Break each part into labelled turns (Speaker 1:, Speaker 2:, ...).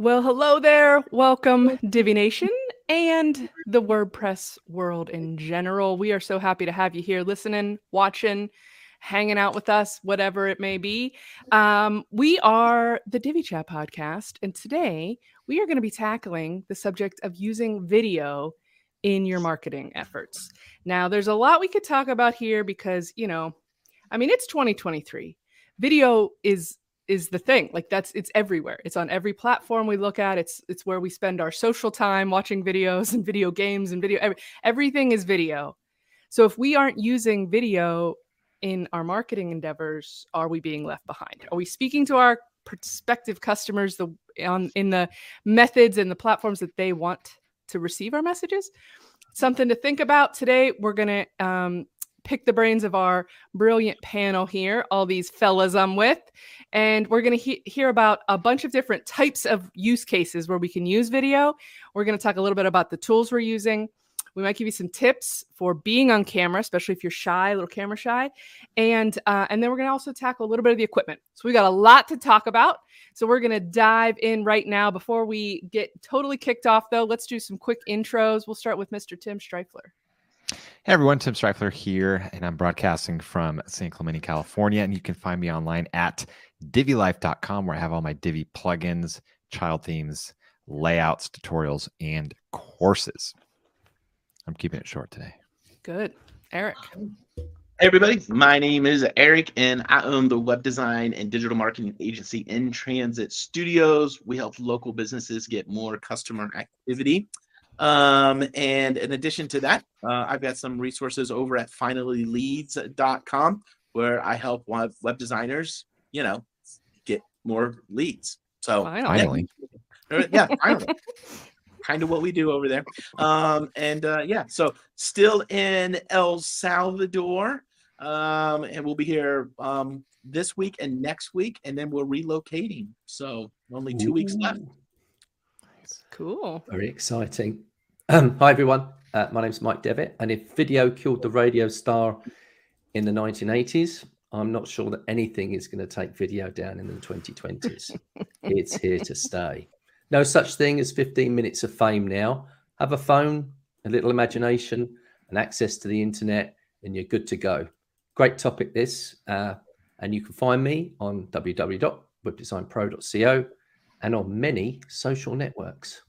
Speaker 1: Well, hello there. Welcome, Divi Nation and the WordPress world in general. We are so happy to have you here listening, watching, hanging out with us, whatever it may be. Um, we are the Divi Chat podcast, and today we are going to be tackling the subject of using video in your marketing efforts. Now, there's a lot we could talk about here because, you know, I mean, it's 2023. Video is is the thing like that's it's everywhere. It's on every platform we look at. It's it's where we spend our social time watching videos and video games and video every, everything is video. So if we aren't using video in our marketing endeavors are we being left behind? Are we speaking to our prospective customers the on in the methods and the platforms that they want to receive our messages? Something to think about. Today we're going to um, pick the brains of our brilliant panel here, all these fellas I'm with. And we're going to he- hear about a bunch of different types of use cases where we can use video. We're going to talk a little bit about the tools we're using. We might give you some tips for being on camera, especially if you're shy, a little camera shy, and uh, and then we're going to also tackle a little bit of the equipment. So we got a lot to talk about. So we're going to dive in right now. Before we get totally kicked off, though, let's do some quick intros. We'll start with Mr. Tim Strifler.
Speaker 2: Hey everyone, Tim Strifler here, and I'm broadcasting from San Clemente, California. And you can find me online at divilife.com where I have all my Divi plugins, child themes, layouts, tutorials, and courses. I'm keeping it short today.
Speaker 1: Good. Eric.
Speaker 3: Hey everybody, my name is Eric, and I own the web design and digital marketing agency In Transit Studios. We help local businesses get more customer activity. Um, and in addition to that, uh, I've got some resources over at finallyleads.com where I help web, web designers, you know, get more leads. So
Speaker 2: finally,
Speaker 3: yeah, yeah finally. kind of what we do over there. Um, and uh, yeah, so still in El Salvador. Um, and we'll be here um, this week and next week, and then we're relocating. So only two Ooh. weeks left.
Speaker 1: Cool.
Speaker 4: Very exciting. Um, hi, everyone. Uh, my name's Mike Devitt. And if video killed the radio star in the 1980s, I'm not sure that anything is going to take video down in the 2020s. it's here to stay. No such thing as 15 minutes of fame now. Have a phone, a little imagination, and access to the internet, and you're good to go. Great topic, this. Uh, and you can find me on www.webdesignpro.co and on many social networks.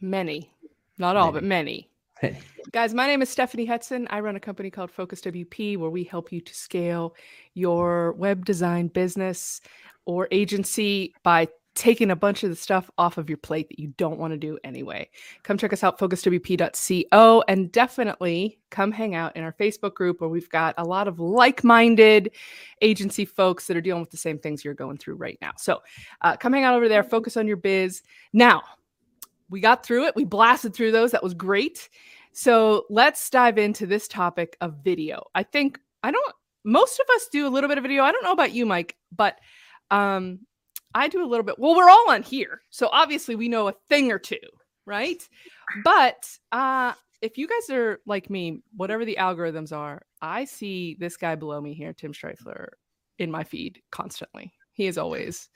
Speaker 1: Many. Not all, many. but many. Guys, my name is Stephanie Hudson. I run a company called Focus WP where we help you to scale your web design business or agency by taking a bunch of the stuff off of your plate that you don't want to do anyway. Come check us out, focuswp.co, and definitely come hang out in our Facebook group where we've got a lot of like minded agency folks that are dealing with the same things you're going through right now. So uh, come hang out over there, focus on your biz. Now, we got through it. We blasted through those. That was great. So let's dive into this topic of video. I think I don't most of us do a little bit of video. I don't know about you, Mike, but um I do a little bit. Well, we're all on here. So obviously we know a thing or two, right? But uh if you guys are like me, whatever the algorithms are, I see this guy below me here, Tim Strifler, in my feed constantly. He is always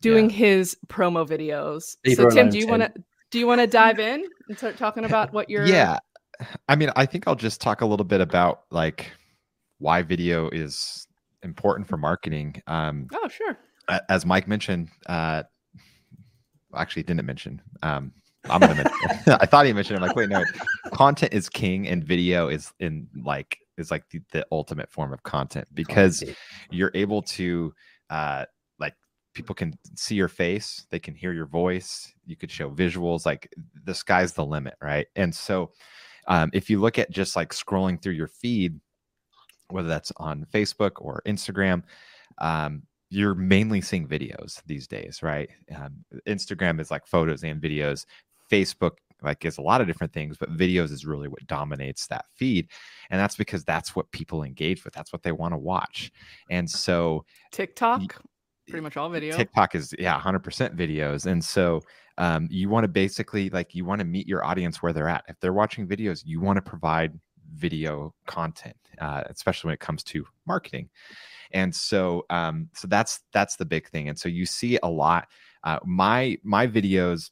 Speaker 1: doing yeah. his promo videos. Leave so Tim, do you want to do you want to dive in and start talking about what you're
Speaker 2: Yeah. I mean, I think I'll just talk a little bit about like why video is important for marketing. Um
Speaker 1: Oh, sure.
Speaker 2: As Mike mentioned, uh actually didn't mention. Um I'm gonna mention I thought he mentioned it. I'm like, wait, no, content is king and video is in like is like the, the ultimate form of content because you're able to uh people can see your face, they can hear your voice, you could show visuals, like the sky's the limit, right? And so um, if you look at just like scrolling through your feed, whether that's on Facebook or Instagram, um, you're mainly seeing videos these days, right? Um, Instagram is like photos and videos. Facebook like is a lot of different things, but videos is really what dominates that feed, and that's because that's what people engage with. That's what they want to watch, and so
Speaker 1: TikTok pretty much all video.
Speaker 2: TikTok is yeah, 100% videos. And so um, you want to basically like you want to meet your audience where they're at. If they're watching videos, you want to provide video content, uh, especially when it comes to marketing. and so um, so that's that's the big thing and so you see a lot uh, my my videos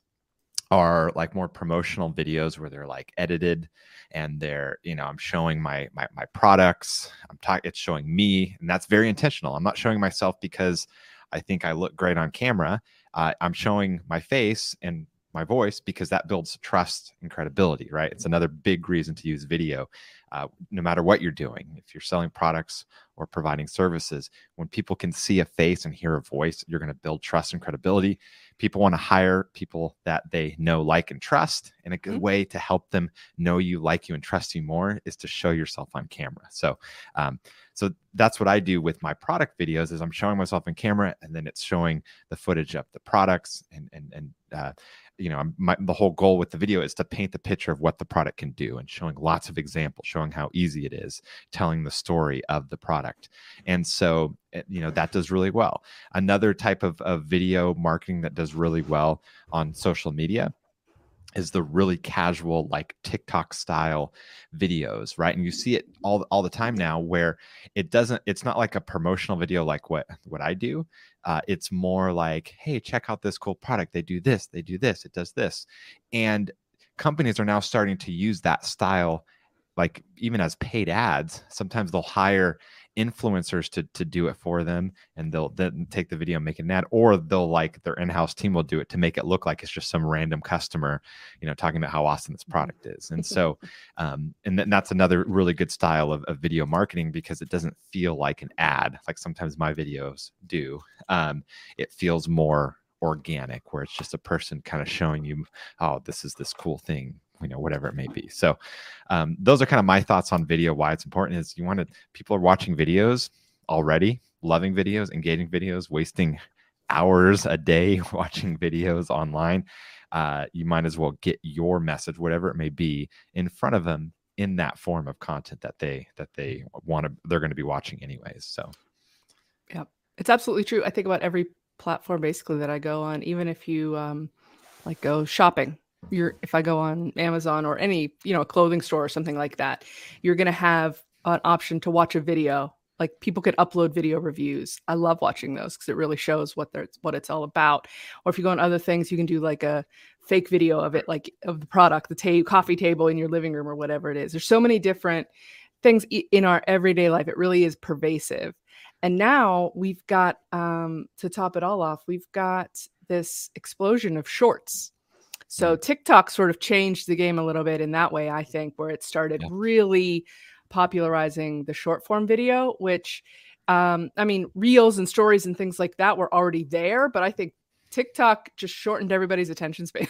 Speaker 2: are like more promotional videos where they're like edited and they're you know i'm showing my my, my products i'm talking it's showing me and that's very intentional i'm not showing myself because i think i look great on camera uh, i'm showing my face and my voice because that builds trust and credibility right? It's another big reason to use video uh, no matter what you're doing if you're selling products or providing services when people can see a face and hear a voice you're going to build trust and credibility people want to hire people that they know, like, and trust. And a good mm-hmm. way to help them know you, like you, and trust you more is to show yourself on camera. So, um, so that's what I do with my product videos is I'm showing myself in camera and then it's showing the footage of the products and and and uh, you know my, the whole goal with the video is to paint the picture of what the product can do and showing lots of examples showing how easy it is telling the story of the product. And so eh, you know that does really well. Another type of, of video marketing that does really well on social media is the really casual like TikTok style videos, right? And you see it all all the time now where it doesn't it's not like a promotional video like what what I do. Uh, it's more like, hey, check out this cool product. They do this, they do this, it does this. And companies are now starting to use that style like even as paid ads. Sometimes they'll hire influencers to to do it for them and they'll then take the video and make an ad or they'll like their in-house team will do it to make it look like it's just some random customer you know talking about how awesome this product is. And so um and then that's another really good style of, of video marketing because it doesn't feel like an ad like sometimes my videos do. Um it feels more organic where it's just a person kind of showing you oh this is this cool thing you know whatever it may be. So um, those are kind of my thoughts on video why it's important is you want to people are watching videos already loving videos engaging videos wasting hours a day watching videos online. Uh, you might as well get your message whatever it may be in front of them in that form of content that they that they want to they're going to be watching anyways so.
Speaker 1: Yeah it's absolutely true. I think about every platform basically that i go on even if you um like go shopping you're if I go on Amazon or any, you know, a clothing store or something like that, you're going to have an option to watch a video. Like people could upload video reviews. I love watching those because it really shows what they're what it's all about. Or if you go on other things, you can do like a fake video of it, like of the product, the ta- coffee table in your living room or whatever it is. There's so many different things in our everyday life. It really is pervasive. And now we've got um, to top it all off, we've got this explosion of shorts so TikTok sort of changed the game a little bit in that way, I think, where it started yeah. really popularizing the short form video, which um, I mean, reels and stories and things like that were already there, but I think TikTok just shortened everybody's attention span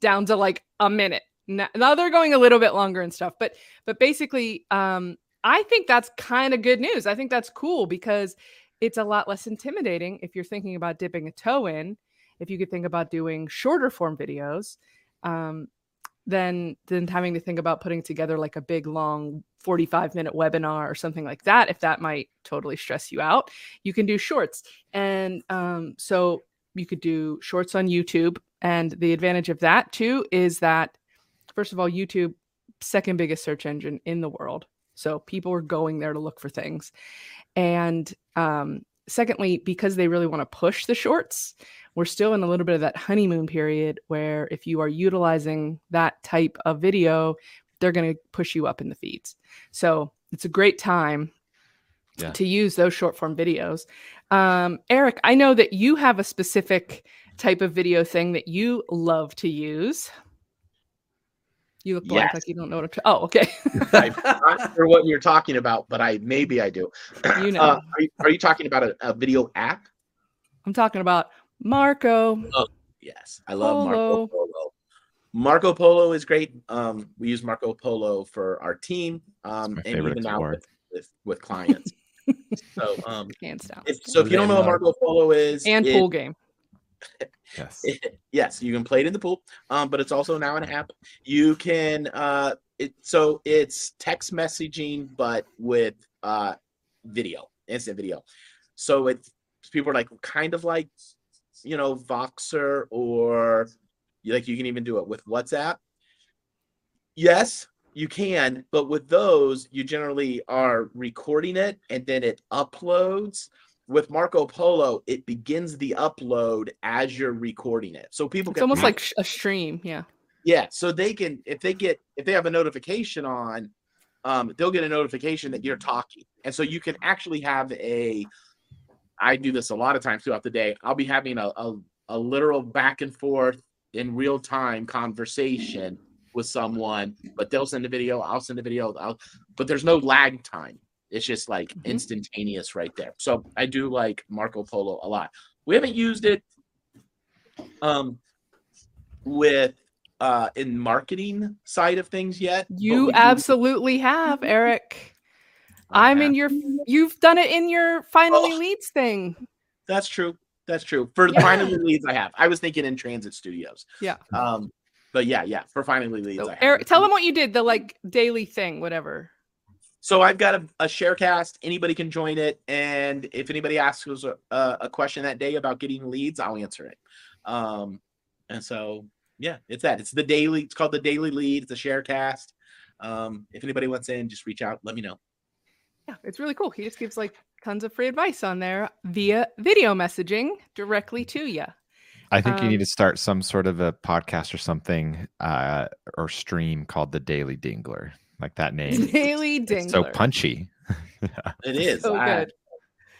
Speaker 1: down to like a minute. Now, now, they're going a little bit longer and stuff, but but basically, um, I think that's kind of good news. I think that's cool because it's a lot less intimidating if you're thinking about dipping a toe in if you could think about doing shorter form videos, um, then then having to think about putting together like a big long 45 minute webinar or something like that if that might totally stress you out you can do shorts. And um, so you could do shorts on youtube. And the advantage of that too is that first of all youtube second biggest search engine in the world. So people are going there to look for things. And um, secondly because they really want to push the shorts we're still in a little bit of that honeymoon period where if you are utilizing that type of video, they're going to push you up in the feeds. So it's a great time yeah. to use those short form videos. Um, Eric, I know that you have a specific type of video thing that you love to use. You look blank yes. like you don't know what. To, oh, okay.
Speaker 3: I'm not sure what you're talking about, but I maybe I do. You know, uh, are, you, are you talking about a, a video app?
Speaker 1: I'm talking about Marco.
Speaker 3: Oh, yes. I love Polo. Marco Polo. Marco Polo is great. Um, we use Marco Polo for our team um, and even now with, with, with clients. so, um, hands down. If, so, if you don't know what Marco Polo is,
Speaker 1: and it, pool game.
Speaker 3: Yes. Yes, you can play it in the pool, um, but it's also now an app. You can, uh, it, so it's text messaging, but with uh, video, instant video. So it's people are like kind of like you know, Voxer or like you can even do it with WhatsApp. Yes, you can, but with those, you generally are recording it and then it uploads. With Marco Polo, it begins the upload as you're recording it. So people
Speaker 1: It's
Speaker 3: can
Speaker 1: almost like a stream. Yeah.
Speaker 3: yeah, so they can if they get if they have a notification on, um, they'll get a notification that you're talking, and so you can actually have a. I do this a lot of times throughout the day. I'll be having a a, a literal back and forth in real time conversation with someone, but they'll send a video, I'll send a video, I'll, but there's no lag time. It's just like
Speaker 1: Mhm.
Speaker 3: instantaneous right there. So I do like Marco Polo a lot. We haven't used it um with uh in marketing side of things yet.
Speaker 1: You
Speaker 3: do-
Speaker 1: absolutely have, Eric.
Speaker 3: I
Speaker 1: I'm in your you've done it in your finally
Speaker 3: Oh.
Speaker 1: leads thing.
Speaker 3: That's true. That's true. For
Speaker 1: Yeah.
Speaker 3: finally leads, I have. I was thinking in transit studios.
Speaker 1: Yeah.
Speaker 3: Um, but yeah, yeah. For finally leads,
Speaker 1: So
Speaker 3: I have.
Speaker 1: Eric, tell them what you did, the like daily thing, whatever.
Speaker 3: So I've got a, a sharecast. Anybody can join it, and if anybody asks us a, a, a question that day about getting leads, I'll answer it. Um, and so yeah, it's that. It's the daily. It's called the daily lead. It's a sharecast. Um, if anybody wants in, just reach out. Let me know.
Speaker 1: Yeah, it's really cool. He just gives like tons of free advice on there via video messaging directly to you.
Speaker 2: I think you
Speaker 1: Um,
Speaker 2: need to start some sort of a podcast or something uh, or stream called the Daily Dingler, like that name.
Speaker 1: Daily
Speaker 2: It's
Speaker 1: dingler.
Speaker 2: so punchy.
Speaker 3: It is
Speaker 1: So
Speaker 3: I-
Speaker 1: good.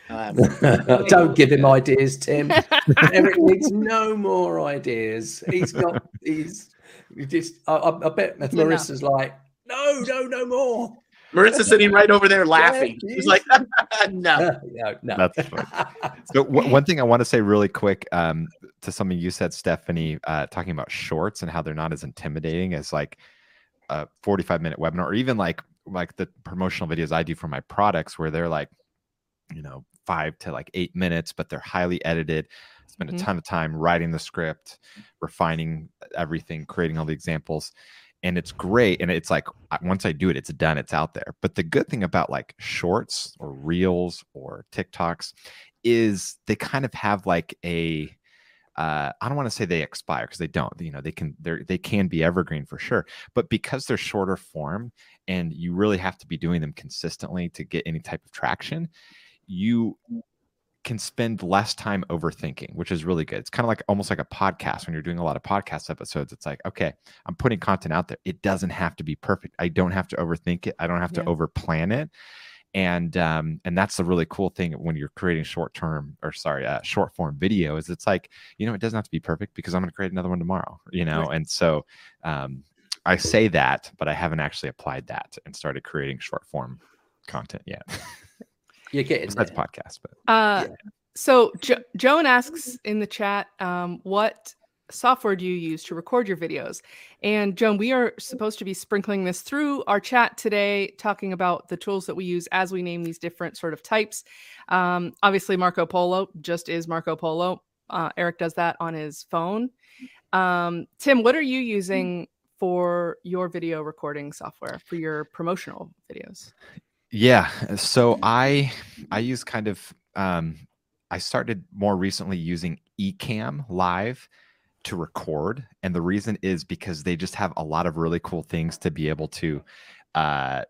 Speaker 3: um,
Speaker 4: Don't give him ideas, Tim. Eric needs no more ideas. He's got. He's just. I, I, I bet
Speaker 1: enough.
Speaker 4: Marissa's like, no, no, no more.
Speaker 3: Marissa's sitting right over there laughing.
Speaker 4: Yeah,
Speaker 3: She's like, no.
Speaker 4: no, no.
Speaker 2: That's funny. So w- one thing I want to say really quick um, to something you said, Stephanie, uh, talking about shorts and how they're not as intimidating as like a 45 minute webinar or even like like the promotional videos I do for my products where they're like, you know, five to like eight minutes, but they're highly edited. Spend
Speaker 1: Mhm.
Speaker 2: a ton of time writing the script, refining everything, creating all the examples. And it's great. And it's like once I do it, it's done, it's out there. But the good thing about like shorts or reels or TikToks is they kind of have like a uh, I don't want to say they expire because they don't. You know, they can they they can be evergreen for sure, but because they're shorter form and you really have to be doing them consistently to get any type of traction, you can spend less time overthinking, which is really good. It's kind of like almost like a podcast when you're doing a lot of podcast episodes. It's like, okay, I'm putting content out there. It doesn't have to be perfect. I don't have to overthink it. I don't have to
Speaker 1: Yeah.
Speaker 2: over plan it. And um, and that's the really cool thing when you're creating short term or sorry, uh, short form video is it's like you know it doesn't have to be perfect because I'm going to create another one tomorrow. You know, and so um, I say that, but I haven't actually applied that and started creating short form content yet.
Speaker 4: You're getting
Speaker 2: Besides podcast, but
Speaker 1: Uh, so jo- Joan asks in the chat, um, what software do you use to record your videos? And Joan, we are supposed to be sprinkling this through our chat today, talking about the tools that we use as we name these different sort of types. Um, obviously, Marco Polo just is Marco Polo. Uh, Eric does that on his phone. Um, Tim, what are you using for your video recording software for your promotional videos?
Speaker 2: Yeah. So I I use kind of um I started more recently using Ecamm Live to record. And the reason is because they just have a lot of really cool things to be able to uh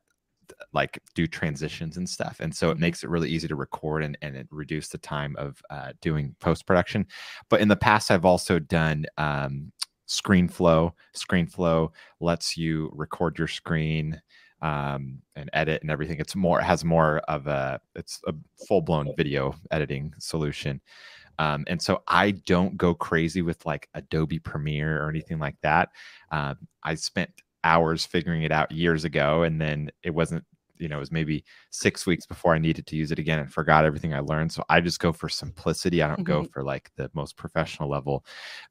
Speaker 2: like do transitions and stuff. And so it
Speaker 1: Mhm.
Speaker 2: makes it really easy to record and, and it reduce the time of uh, doing post production. But in the past, I've also done um, ScreenFlow. ScreenFlow lets you record your screen um, and edit and everything. It's more it has more of a it's a full blown video editing solution. Um, and so I don't go crazy with like Adobe Premiere or anything like that. Uh, I spent hours figuring it out years ago, and then it wasn't. You know, it was maybe six weeks before I needed to use it again and forgot everything I learned. So I just go for simplicity. I don't go for like the most professional level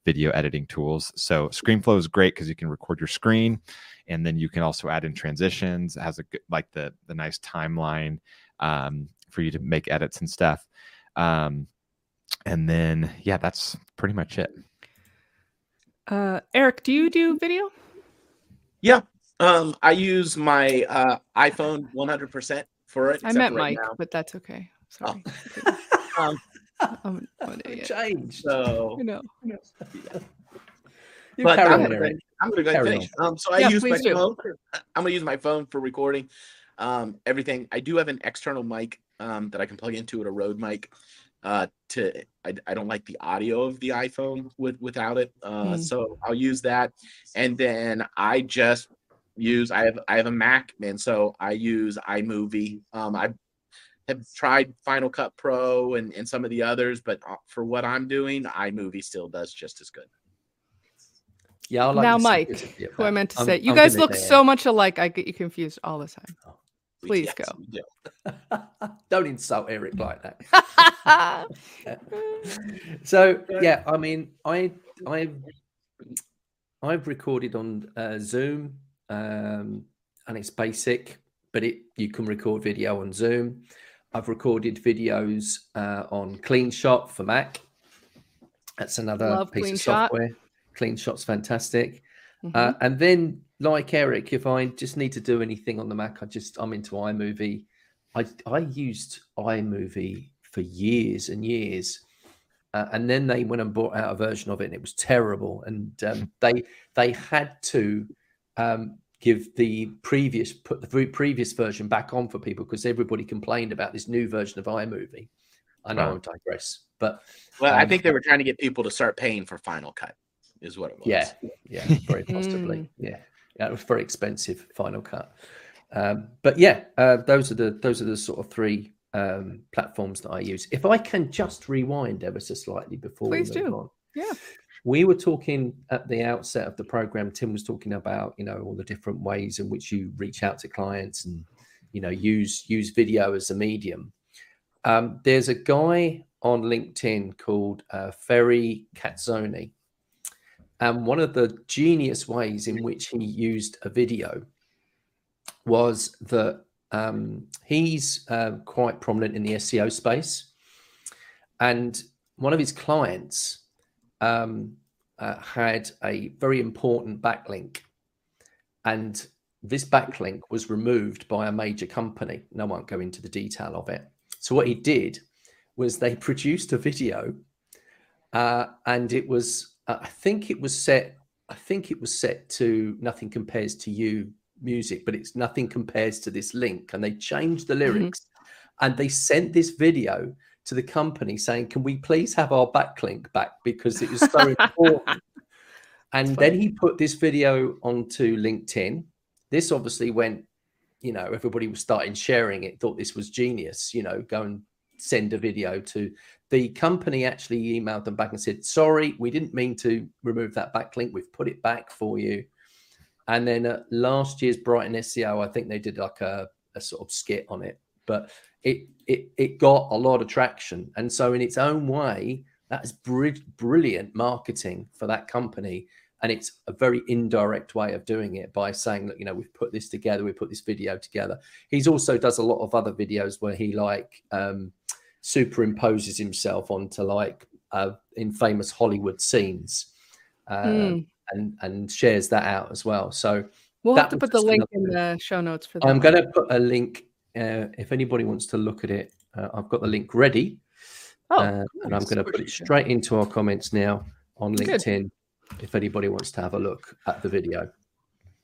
Speaker 2: video editing tools. So ScreenFlow is great because you can record your screen and then you can also add in transitions it has a good like the the nice timeline um, for you to make edits and stuff um, and then yeah that's pretty much it
Speaker 1: Uh, Eric, do you do video?
Speaker 3: Yeah, um, I use my uh, iPhone 100% for it.
Speaker 1: I
Speaker 3: except
Speaker 1: met
Speaker 3: right
Speaker 1: Mike,
Speaker 3: now.
Speaker 1: but that's okay. Sorry.
Speaker 3: Um,
Speaker 1: I'm, I'm an idiot.
Speaker 4: Changed.
Speaker 3: so
Speaker 1: I know.
Speaker 4: You
Speaker 3: but
Speaker 4: carry
Speaker 3: I'm gonna-
Speaker 4: Eric.
Speaker 3: I'm gonna go ahead and finish. Um, so I
Speaker 1: Yeah,
Speaker 3: use my
Speaker 1: do.
Speaker 3: phone. I'm gonna use my phone for recording. Um, everything. I do have an external mic um, that I can plug into it, a Rode mic. Uh, to I, I don't like the audio of the iPhone with without it. Uh,
Speaker 1: Mm.
Speaker 3: so I'll use that, and then I just use I have I have a Mac, and so I use iMovie. Um, I have tried Final Cut Pro and, and some of the others, but uh, for what I'm doing, iMovie still does just as good.
Speaker 4: Yeah, I like
Speaker 1: now, Mike,
Speaker 4: simplicity of
Speaker 1: who I meant to
Speaker 4: I'm-
Speaker 1: say, you
Speaker 4: I'm
Speaker 1: guys look so much alike. I get you confused all the time.
Speaker 3: We-
Speaker 1: Please
Speaker 3: yes,
Speaker 1: go.
Speaker 3: do.
Speaker 4: Don't insult Eric like that. so yeah, I mean, I I've I've recorded on uh, Zoom, um, and it's basic, but it you can record video on Zoom. I've recorded videos uh, on CleanShot for Mac. That's another
Speaker 1: Love
Speaker 4: piece of
Speaker 1: CleanShot.
Speaker 4: software. CleanShot's fantastic.
Speaker 1: Mhm.
Speaker 4: Uh, and then, like Eric, if I just need to do anything on the Mac, I just I'm into iMovie. I I used iMovie for years and years, uh, and then they went and bought out a version of it, and it was terrible. And um, they they had to um, give the previous put the previous version back on for people because everybody complained about this new version of iMovie. I know
Speaker 2: Wow.
Speaker 4: I digress, but
Speaker 3: Well, I
Speaker 4: Um,
Speaker 3: think they were trying to get people to start paying for Final Cut, is what it was.
Speaker 4: Yeah, yeah, very possibly. Yeah, yeah, it was very expensive Final Cut. Um, but yeah, uh, those are the those are the sort of three um, platforms that I use. If I can just rewind ever so slightly before
Speaker 1: Please
Speaker 4: we move
Speaker 1: do.
Speaker 4: on.
Speaker 1: Yeah.
Speaker 4: We were talking at the outset of the program. Tim was talking about you know all the different ways in which you reach out to clients and you know use use video as a medium. Um, there's a guy on LinkedIn called uh, Ferry Cazzoni, and one of the genius ways in which he used a video was that um, he's uh, quite prominent in the SEO space. And one of his clients um, uh, had a very important backlink. And this backlink was removed by a major company. No, I won't go into the detail of it. So, what he did was they produced a video uh, and it was uh, i think it was set i think it was set to nothing compares to you music but it's nothing compares to this link and they changed the lyrics and they sent this video to the company saying can we please have our backlink back? Because it was so important. And then he put this video onto linkedin. This obviously went you know everybody was starting sharing it thought this was genius you know go and send a video to the company actually emailed them back and said, "Sorry, we didn't mean to remove that backlink. We've put it back for you." And then uh, last year's Brighton SEO, I think they did like a, a sort of skit on it, but it it it got a lot of traction. And so, in its own way, that is br- brilliant marketing for that company. And it's a very indirect way of doing it by saying, look, you know, we've put this together, we put this video together. He's also does a lot of other videos where he like um, superimposes himself onto like uh, in famous Hollywood scenes uh,
Speaker 1: Mm.
Speaker 4: and and shares that out as well. So
Speaker 1: We'll have to put the link in the show notes for that.
Speaker 4: I'm going to put a link uh, if anybody wants to look at it. Uh, I've got the link ready,
Speaker 1: Oh,
Speaker 4: uh, and I'm going to put it straight into our comments now on
Speaker 1: Good.
Speaker 4: LinkedIn. If anybody wants to have a look at the video,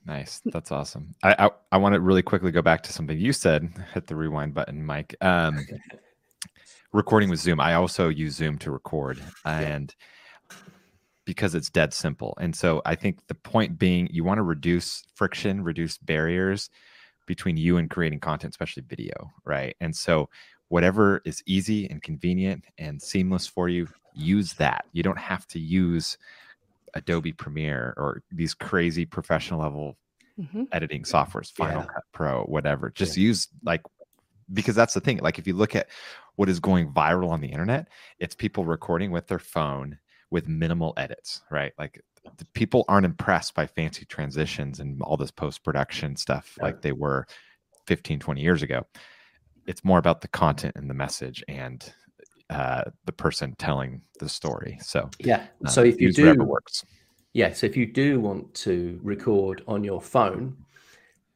Speaker 2: Nice. That's awesome. I, I I want to really quickly go back to something you said. Hit the rewind button, Mike. Um, recording with Zoom. I also use Zoom to record, and because it's dead simple. And so I think the point being, you want to reduce friction, reduce barriers between you and creating content, especially video, right? And so whatever is easy and convenient and seamless for you, use that. You don't have to use Adobe Premiere or these crazy professional level
Speaker 1: Mhm.
Speaker 2: editing softwares, Final
Speaker 4: Yeah.
Speaker 2: Cut Pro, whatever. Just use like because that's the thing. Like if you look at what is going viral on the internet, it's people recording with their phone with minimal edits, right? Like the people aren't impressed by fancy transitions and all this post production stuff
Speaker 4: No.
Speaker 2: like they were 15, 20 years ago. It's more about the content and the message and uh, the person telling the story. So,
Speaker 4: yeah.
Speaker 2: uh,
Speaker 4: so if you do,
Speaker 2: works.
Speaker 4: yeah. So if you do want to record on your phone,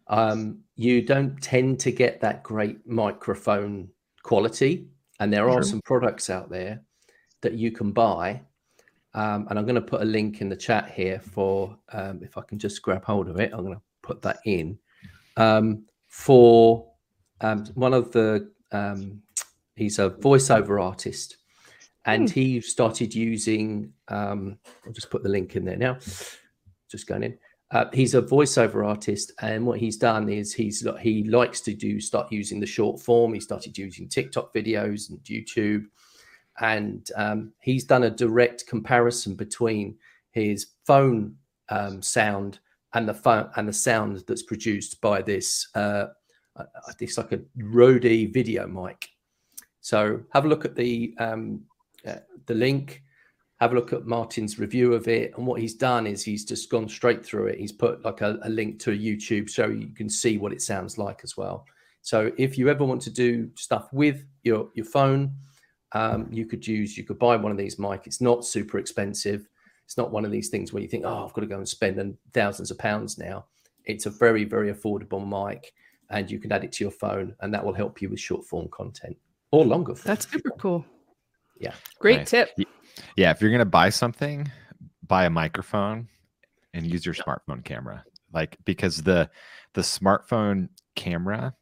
Speaker 4: um, you don't tend to get that great microphone quality, and there are
Speaker 2: Sure.
Speaker 4: some products out there that you can buy Um, and I'm going to put a link in the chat here for um, if I can just grab hold of it. I'm going to put that in um, for um, one of the. Um, he's a voiceover artist, and
Speaker 1: Hmm.
Speaker 4: he started using. Um, I'll just put the link in there now. Just going in. Uh, he's a voiceover artist, and what he's done is he's he likes to do start using the short form. He started using TikTok videos and YouTube, and um, he's done a direct comparison between his phone um, sound and the phone and the sound that's produced by this. Uh, uh, it's like a Rode video mic. So have a look at the um, uh, the link. Have a look at Martin's review of it, and what he's done is he's just gone straight through it. He's put like a, a link to a YouTube so you can see what it sounds like as well. So if you ever want to do stuff with your your phone, um, you could use you could buy one of these mic. It's not super expensive. It's not one of these things where you think, oh, I've got to go and spend an- thousands of pounds now. It's a very very affordable mic, and you can add it to your phone, and that will help you with short form content or longer. Form.
Speaker 1: That's super cool.
Speaker 4: Yeah.
Speaker 1: Great
Speaker 2: Nice.
Speaker 1: tip.
Speaker 2: Yeah, if you're gonna buy something, buy a microphone and use your smartphone camera. Like because the the smartphone camera,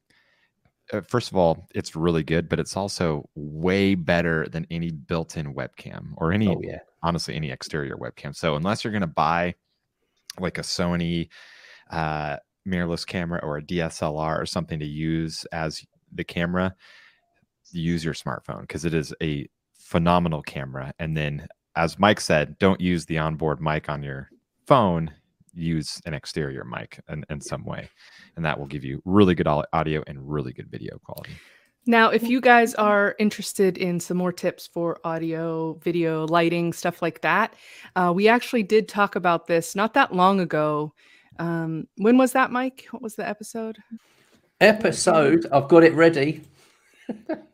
Speaker 2: uh, first of all, it's really good, but it's also way better than any built-in webcam or any
Speaker 4: Oh yeah.
Speaker 2: honestly any exterior webcam. So unless you're gonna buy like a Sony uh, mirrorless camera or a DSLR or something to use as the camera, use your smartphone because it is a phenomenal camera. And then, as Mike said, don't use the onboard mic on your phone. Use an exterior mic in, in some way, and that will give you really good audio and really good video quality.
Speaker 1: Now, if you guys are interested in some more tips for audio, video, lighting, stuff like that, uh, we actually did talk about this not that long ago. Um, when was that, Mike? What was the episode?
Speaker 4: Episode. I've got it ready.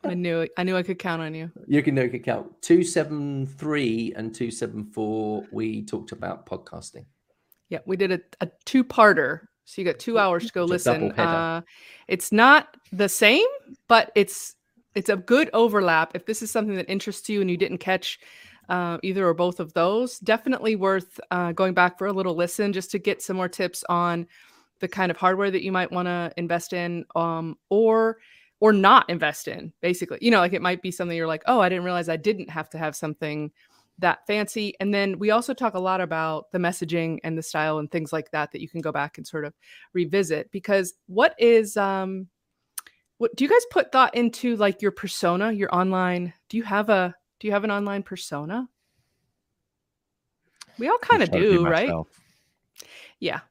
Speaker 1: I knew. I knew I could count on you.
Speaker 4: You can you can count two seven three and two seven four. We talked about podcasting.
Speaker 1: Yeah, we did a, a two-parter. So you got two hours to go
Speaker 4: It's
Speaker 1: listen. Uh, it's not the same, but it's it's a good overlap. If this is something that interests you and you didn't catch uh, either or both of those, definitely worth uh, going back for a little listen just to get some more tips on the kind of hardware that you might want to invest in, um, or or not invest in. Basically, you know, like it might be something you're like, oh, I didn't realize I didn't have to have something that fancy. And then we also talk a lot about the messaging and the style and things like that that you can go back and sort of revisit. Because what is um what do you guys put thought into like your persona, your online? Do you have a do you have an online persona? We all kind of
Speaker 2: Try to be
Speaker 1: do, right? Yeah.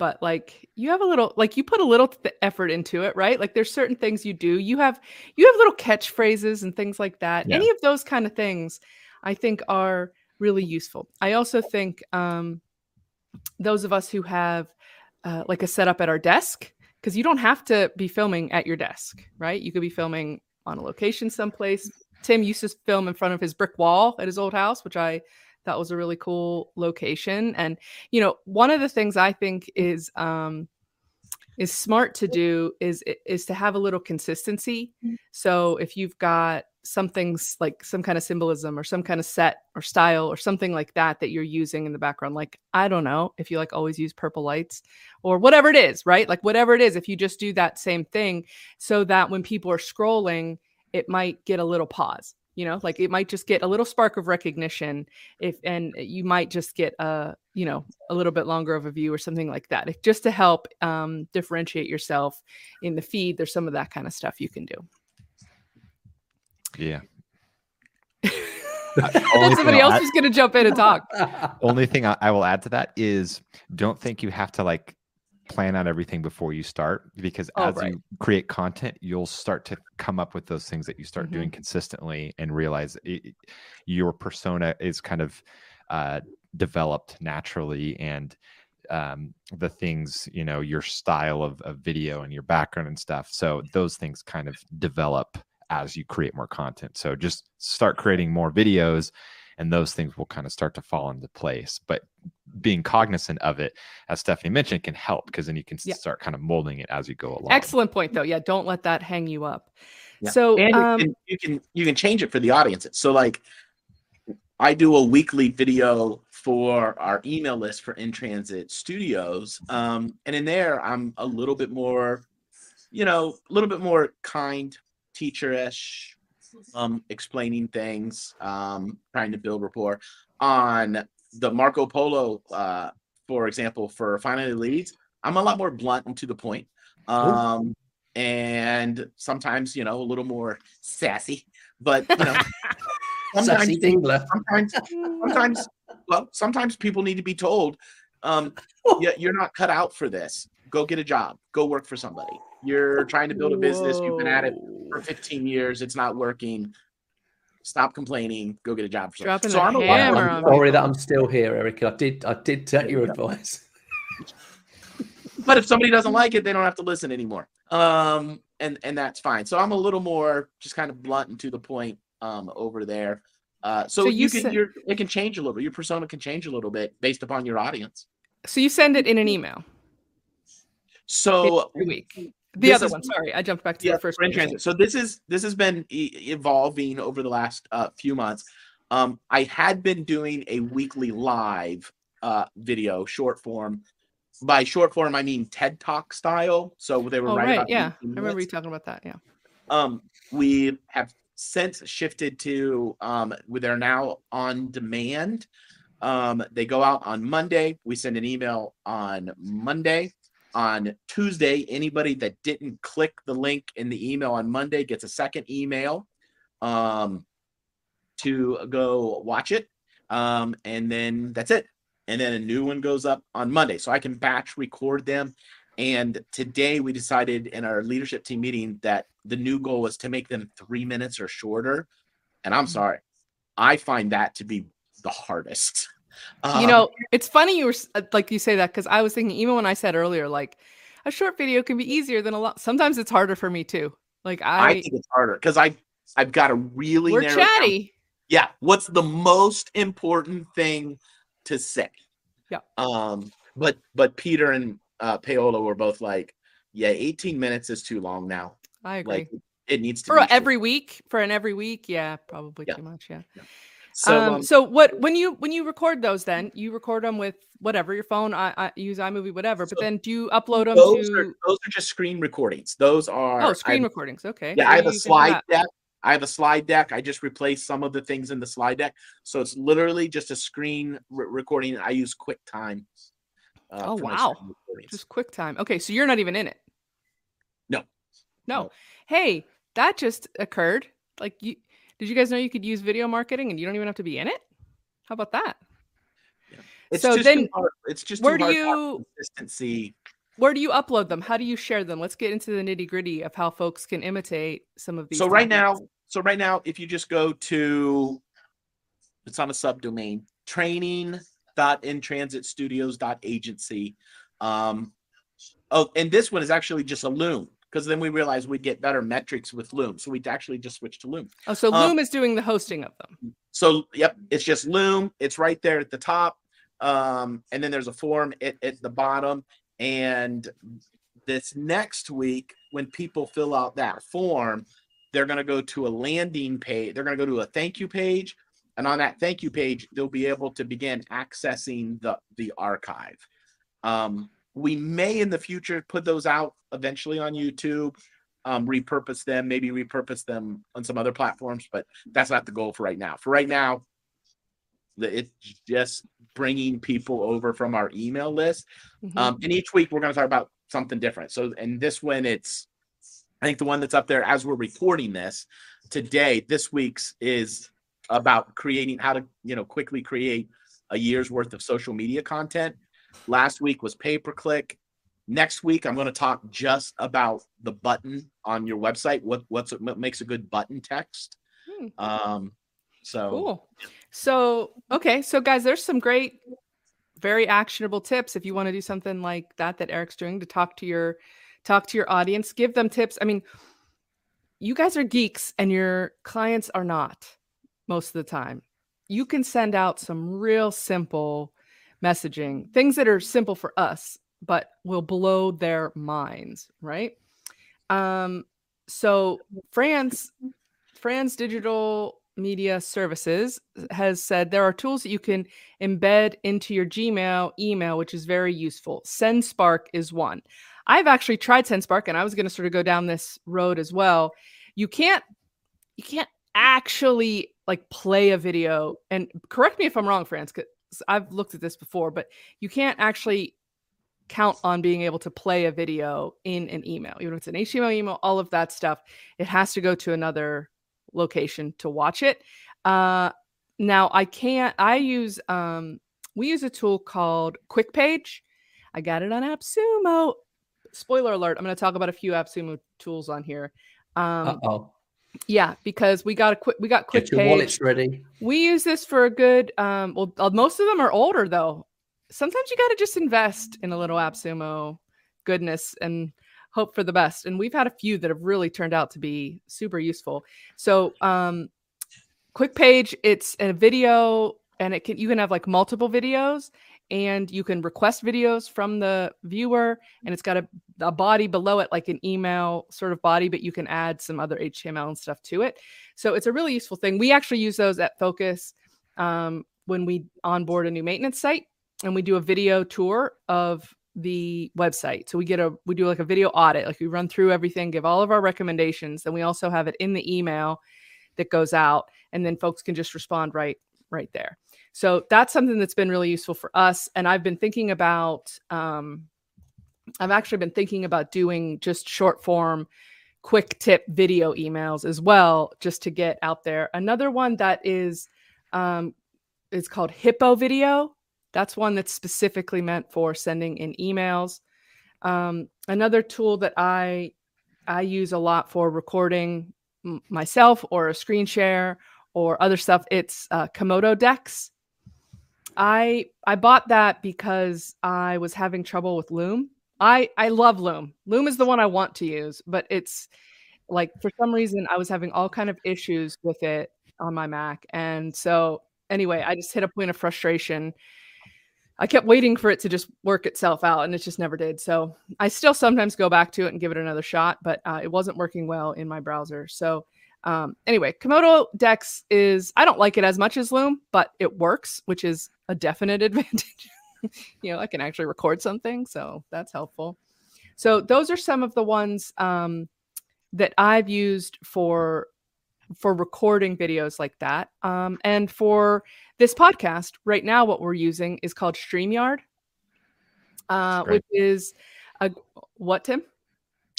Speaker 1: But like you have a little like you put a little th- effort into it, right? Like there's certain things you do. You have you have little catchphrases and things like that.
Speaker 2: Yeah.
Speaker 1: Any of those kind of things I think are really useful. I also think um those of us who have uh, like a setup at our desk because you don't have to be filming at your desk, right? You could be filming on a location someplace. Tim used to film in front of his brick wall at his old house, which I thought was a really cool location. And you know, one of the things I think is um, is smart to do is is to have a little consistency. So if you've got something's like some kind of symbolism or some kind of set or style or something like that that you're using in the background like i don't know if you like always use purple lights or whatever it is right like whatever it is if you just do that same thing so that when people are scrolling it might get a little pause you know like it might just get a little spark of recognition if and you might just get a you know a little bit longer of a view or something like that It- just to help um, differentiate yourself in the feed there's some of that kind of stuff you can do
Speaker 2: Yeah. only
Speaker 1: then somebody else is going to jump in and talk
Speaker 2: Only thing I, I will add to that is don't think you have to like plan out everything before you start because
Speaker 1: Oh,
Speaker 2: as
Speaker 1: right.
Speaker 2: you create content, you'll start to come up with those things that you start
Speaker 1: Mm-hmm.
Speaker 2: doing consistently and realize it, your persona is kind of uh, developed naturally and um, the things you know your style of, of video and your background and stuff so those things kind of develop as you create more content so just start creating more videos and those things will kind of start to fall into place but being cognizant of it as stephanie mentioned can help because then you can
Speaker 1: Yeah.
Speaker 2: start kind of molding it as you go along
Speaker 1: excellent point though yeah don't let that hang you up
Speaker 3: Yeah.
Speaker 1: so
Speaker 3: and
Speaker 1: um,
Speaker 3: you, can, you can you can change it for the audience. So like I do a weekly video for our email list for In Transit Studios. Um, and in there, I'm a little bit more, you know, a little bit more kind, teacherish, um, explaining things, um, trying to build rapport. On the Marco Polo, uh, for example, for Finally Leads, I'm a lot more blunt and to the point. Um, and sometimes, you know, a little more sassy, but you know, sometimes, sometimes, sometimes, well, sometimes people need to be told, um, yeah, you're not cut out for this. Go get a job. Go work for somebody. You're trying to build a business. You've been at it for 15 years. It's not working. Stop complaining. Go get a job. For
Speaker 1: Dropping
Speaker 3: so
Speaker 1: the
Speaker 3: I'm a lot
Speaker 1: hammer
Speaker 3: more-
Speaker 1: on
Speaker 4: Sorry that. I'm still here, Eric. I did I did take your advice.
Speaker 3: but if somebody doesn't like it, they don't have to listen anymore. Um, and and that's fine. So I'm a little more just kind of blunt and to the point um over there. Uh, so,
Speaker 1: So
Speaker 3: you,
Speaker 1: you
Speaker 3: can
Speaker 1: said-
Speaker 3: your it can change a little bit. Your persona can change a little bit based upon your audience.
Speaker 1: So you send it in an email
Speaker 3: So
Speaker 1: every week. The
Speaker 3: this
Speaker 1: other
Speaker 3: is-
Speaker 1: one, sorry, I jumped back to
Speaker 3: yeah,
Speaker 1: the first one
Speaker 3: transit. So this is this has been e- evolving over the last uh, few months. Um, I had been doing a weekly live uh, video, short form. By short form, I mean TED Talk style. So they were
Speaker 1: Oh,
Speaker 3: right.
Speaker 1: right. Yeah. I remember you talking about that. Yeah.
Speaker 3: Um, we have since shifted to um, they're now on demand. Um, they go out on Monday. We send an email on Monday. On Tuesday, anybody that didn't click the link in the email on Monday gets a second email um, to go watch it. Um, and then that's it. And then a new one goes up on Monday. So I can batch record them. And today we decided in our leadership team meeting that the new goal was to make them three minutes or shorter. And I'm sorry, I find that to be the hardest.
Speaker 1: You
Speaker 3: Um,
Speaker 1: know, it's funny you were uh, like you say that because I was thinking even when I said earlier, like a short video can be easier than a lot. Sometimes it's harder for me too. Like
Speaker 3: I
Speaker 1: I,
Speaker 3: think it's harder because I I've got to really
Speaker 1: we're
Speaker 3: it down.
Speaker 1: chatty.
Speaker 3: Yeah, what's the most important thing to say?
Speaker 1: Yeah.
Speaker 3: Um, but but Peter and uh, Paola were both like, yeah, 18 minutes is too long now.
Speaker 1: I agree.
Speaker 3: Like it needs to
Speaker 1: for
Speaker 3: be short.
Speaker 1: every week, for an every week, yeah, probably
Speaker 3: Yeah.
Speaker 1: too much. Yeah.
Speaker 3: So
Speaker 1: um,
Speaker 3: um,
Speaker 1: so what when you when you record those then you record them with whatever your phone I, I use iMovie whatever but then do you upload them
Speaker 3: those
Speaker 1: to
Speaker 3: are those are just screen recordings. Those are
Speaker 1: oh screen
Speaker 3: I-
Speaker 1: recordings okay
Speaker 3: Yeah, I have a slide deck. I have a slide deck. I just replaced some of the things in the slide deck, so it's literally just a screen re- recording. I use QuickTime. Uh,
Speaker 1: Oh, wow. just QuickTime okay so you're not even in it
Speaker 3: no
Speaker 1: No. hey that just occurred like you did you guys know you could use video marketing and you don't even have to be in it how about that
Speaker 3: It's
Speaker 1: so
Speaker 3: just
Speaker 1: then.
Speaker 3: It's just
Speaker 1: where do you-
Speaker 3: consistency.
Speaker 1: where do you upload them how do you share them let's get into the nitty gritty of how folks can imitate some of these
Speaker 3: So right now, so right now, if you just go to, it's on a subdomain, training.intransitstudios.agency. Um, oh, and this one is actually just a Loom because then we realized we'd get better metrics with Loom. So we actually just switched to Loom.
Speaker 1: oh so
Speaker 3: uh,
Speaker 1: loom is doing the hosting of them
Speaker 3: So yep, it's just Loom. It's right there at the top. Um, and then there's a form at, at the bottom. And this next week, when people fill out that form, they're going to go to a landing page. They're going to go to a thank you page. And on that thank you page, they'll be able to begin accessing the, the archive. Um, we may in the future put those out eventually on YouTube, um, repurpose them, maybe repurpose them on some other platforms, but that's not the goal for right now. For right now, it's just bringing people over from our email list.
Speaker 1: Mhm.
Speaker 3: Um, and each week we're going to talk about something different. So, and this one, it's, I think the one that's up there as we're recording this today, this week's is about creating how to, you know, quickly create a year's worth of social media content. Last week was pay per click. Next week, I'm going to talk just about the button on your website. What what's what makes a good button text?
Speaker 1: Hmm.
Speaker 3: Um, so
Speaker 1: Cool. So, okay. So, guys, there's some great, very actionable tips if you want to do something like that that Eric's doing to talk to your talk to your audience, give them tips. I mean, you guys are geeks and your clients are not most of the time. You can send out some real simple messaging, things that are simple for us, but will blow their minds, right? Um, so France, France digital Media Services has said there are tools that you can embed into your Gmail email, which is very useful. SendSpark is one. I've actually tried SendSpark, and I was going to sort of go down this road as well. You can't, you can't actually like play a video. And correct me if I'm wrong, France, I've looked at this before, but you can't actually count on being able to play a video in an email, even if it's an HTML email, all of that stuff. It has to go to another location to watch it. Uh, now I can't. I use um, we use a tool called QuickPage. I got it on AppSumo. Spoiler alert! I'm going to talk about a few AppSumo tools on here. Um,
Speaker 4: oh.
Speaker 1: Yeah, because we got a quick we got quick
Speaker 4: Get your
Speaker 1: page.
Speaker 4: wallets ready.
Speaker 1: We use this for a good um well uh, most of them are older though. Sometimes you got to just invest in a little AppSumo goodness and hope for the best. And we've had a few that have really turned out to be super useful. So um quick page it's a video and it can you can have like multiple videos and you can request videos from the viewer and it's got a, a body below it like an email sort of body but you can add some other html and stuff to it. So it's a really useful thing. We actually use those at focus um, when we onboard a new maintenance site and we do a video tour of the website. So we get a we do like a video audit like we run through everything give all of our recommendations and we also have it in the email that goes out and then folks can just respond right right there so that's something that's been really useful for us. And I've been thinking about, um, I've actually been thinking about doing just short form, quick tip video emails as well, just to get out there. Another one that is, um, is called Hippo Video. That's one that's specifically meant for sending in emails. Um, another tool that I I use a lot for recording m- myself or a screen share or other stuff. It's uh, Komodo Decks. I I bought that because I was having trouble with Loom. I I love Loom. Loom is the one I want to use, but it's like for some reason I was having all kind of issues with it on my Mac. And so anyway, I just hit a point of frustration. I kept waiting for it to just work itself out and it just never did. So I still sometimes go back to it and give it another shot, but uh, it wasn't working well in my browser. So um, anyway, Komodo Decks is I don't like it as much as Loom, but it works, which is a definite advantage. you know, I can actually record something, so that's helpful. So those are some of the ones um, that I've used for for recording videos like that. Um, and for this podcast, right now, what we're using is called StreamYard, uh, which is a what, Tim?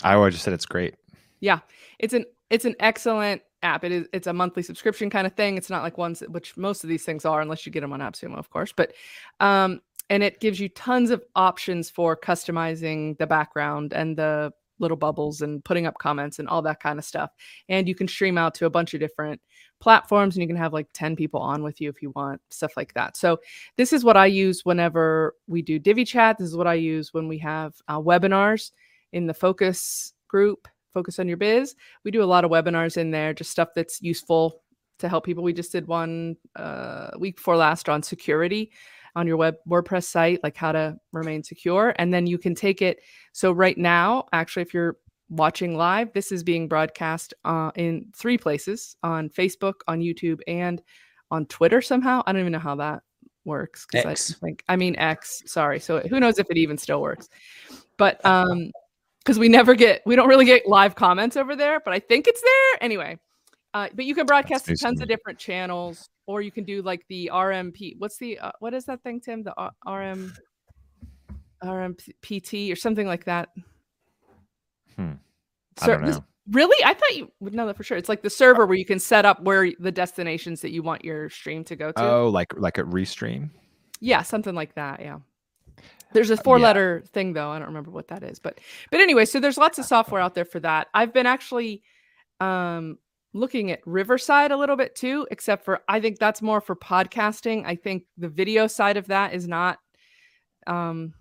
Speaker 2: I always just said it's great.
Speaker 1: Yeah, it's an it's an excellent app. It is it's a monthly subscription kind of thing. It's not like ones which most of these things are, unless you get them on AppSumo, of course. But um, and it gives you tons of options for customizing the background and the little bubbles and putting up comments and all that kind of stuff. And you can stream out to a bunch of different platforms and you can have like 10 people on with you if you want, stuff like that. So this is what I use whenever we do Divi chat. This is what I use when we have uh, webinars in the focus group focus on your biz. We do a lot of webinars in there, just stuff that's useful to help people. We just did one uh, week before last on security on your web WordPress site, like how to remain secure. And then you can take it. So right now, actually, if you're watching live, this is being broadcast uh, in three places on Facebook, on YouTube, and on Twitter somehow. I don't even know how that works because I think I mean X. Sorry. So who knows if it even still works? But um, because we never get we don't really get live comments over there, but I think it's there anyway. Uh, but you can broadcast to tons of different channels, or you can do like the RMP. What's the uh, what is that thing, Tim? The uh, RM RMPT or something like that.
Speaker 2: Hmm. I don't know.
Speaker 1: Really? I thought you would know that for sure. It's like the server where you can set up where the destinations that you want your stream to go to.
Speaker 2: Oh, like like a restream.
Speaker 1: Yeah, something like that. Yeah. There's a four letter yeah. thing though. I don't remember what that is, but but anyway, so there's lots of software out there for that. I've been actually um looking at Riverside a little bit too, except for I think that's more for podcasting. I think the video side of that is not um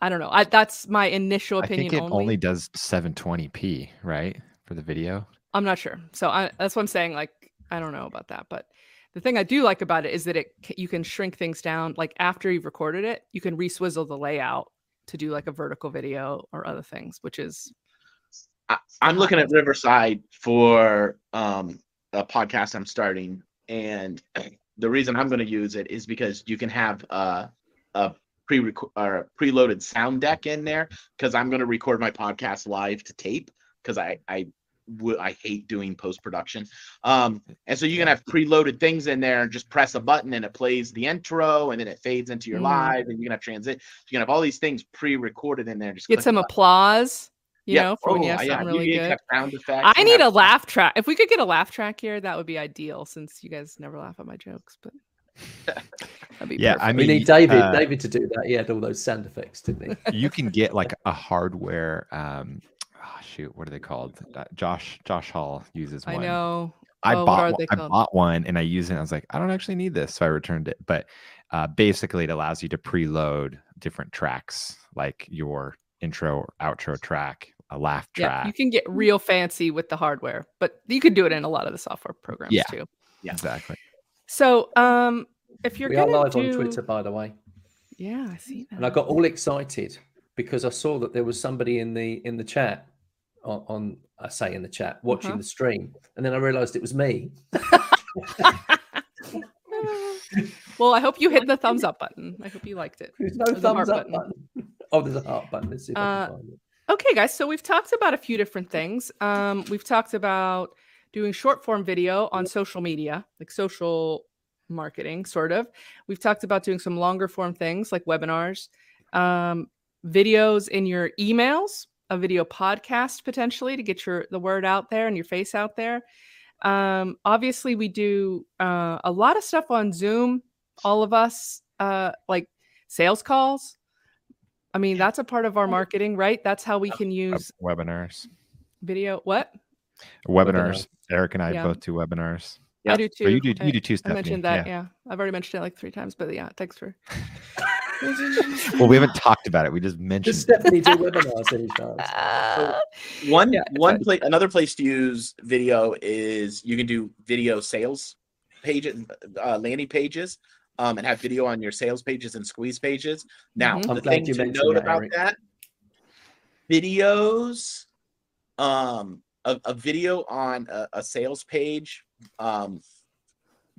Speaker 1: I don't know. I, that's my initial opinion.
Speaker 2: I think it
Speaker 1: only.
Speaker 2: only does 720p, right, for the video.
Speaker 1: I'm not sure. So I, that's what I'm saying. Like I don't know about that, but the thing I do like about it is that it you can shrink things down. Like after you've recorded it, you can reswizzle the layout to do like a vertical video or other things, which is.
Speaker 3: I, am looking at Riverside for um, a podcast I'm starting, and the reason I'm going to use it is because you can have uh, a pre or preloaded sound deck in there because I'm going to record my podcast live to tape because I I w- I hate doing post production. Um, and so you can have preloaded things in there and just press a button and it plays the intro and then it fades into your
Speaker 1: Mm.
Speaker 3: live and you can have transit. You can have all these things pre-recorded in there. Just
Speaker 1: Get some
Speaker 3: button.
Speaker 1: applause, you
Speaker 3: Yeah.
Speaker 1: know, for when you
Speaker 3: Oh,
Speaker 1: have
Speaker 3: yeah,
Speaker 1: something
Speaker 3: you
Speaker 1: really good.
Speaker 3: have sound effects.
Speaker 1: I need
Speaker 3: have-
Speaker 1: a laugh track. If we could get a laugh track here, that would be ideal since you guys never laugh at my jokes, but that'd be
Speaker 2: Yeah, I
Speaker 1: perfect.
Speaker 4: We
Speaker 2: mean,
Speaker 4: need David.
Speaker 2: uh,
Speaker 4: David to do that. He had all those sound effects, didn't he?
Speaker 2: you can get like a hardware um oh, shoot what are they called uh, josh josh hall uses one
Speaker 1: I know.
Speaker 2: i
Speaker 1: Oh,
Speaker 2: bought one, i bought one and i used it and i was like i don't actually need this so i returned it but uh, basically it allows you to preload different tracks like your intro or outro track a laugh track.
Speaker 1: Yeah,
Speaker 2: track
Speaker 1: you can get real fancy with the hardware, but you could do it in a lot of the software programs
Speaker 2: Yeah.
Speaker 1: too.
Speaker 3: Yeah.
Speaker 2: exactly
Speaker 1: So, um, if you're
Speaker 4: we are
Speaker 1: gonna
Speaker 4: live
Speaker 1: do,
Speaker 4: on Twitter, by the way,
Speaker 1: yeah, I see that.
Speaker 4: and I got all excited because I saw that there was somebody in the in the chat on, on I say in the chat watching
Speaker 1: Uh-huh.
Speaker 4: the stream, and then I realised it was me.
Speaker 1: well, I hope you hit the thumbs up button. I hope you liked it.
Speaker 4: There's no
Speaker 1: There's
Speaker 4: thumbs up
Speaker 1: button.
Speaker 4: button. Oh, there's a heart button. Let's see if I
Speaker 1: Uh,
Speaker 4: can find it.
Speaker 1: Okay, guys. So we've talked about a few different things. Um, we've talked about doing short form video on social media, like social marketing, sort of. We've talked about doing some longer form things like webinars, um, videos in your emails, a video podcast potentially to get your the word out there and your face out there. Um, obviously, we do uh, a lot of stuff on Zoom. All of us, uh, like sales calls. I mean, that's a part of our marketing, right? That's how we can use
Speaker 2: webinars
Speaker 1: video. What?
Speaker 2: webinars eric and i
Speaker 1: Yeah.
Speaker 2: both do webinars
Speaker 3: Yeah.
Speaker 1: I do too.
Speaker 2: Or you do
Speaker 1: I-
Speaker 2: you do too
Speaker 1: I mentioned that.
Speaker 2: yeah.
Speaker 1: Yeah. I've already mentioned it like three times, but yeah, thanks for.
Speaker 2: Well we haven't talked about it we just mentioned
Speaker 4: Does
Speaker 2: it.
Speaker 4: Stephanie do webinars any chance?
Speaker 1: Uh,
Speaker 3: one
Speaker 1: Yeah,
Speaker 3: one place another place to use video is you can do video sales pages uh, landing pages um, and have video on your sales pages and squeeze pages now
Speaker 1: Mhm.
Speaker 4: I'm
Speaker 3: the
Speaker 4: glad
Speaker 3: thing
Speaker 4: you
Speaker 3: to note
Speaker 4: that,
Speaker 3: about
Speaker 4: Eric.
Speaker 3: that videos um a, a video on a, a sales page um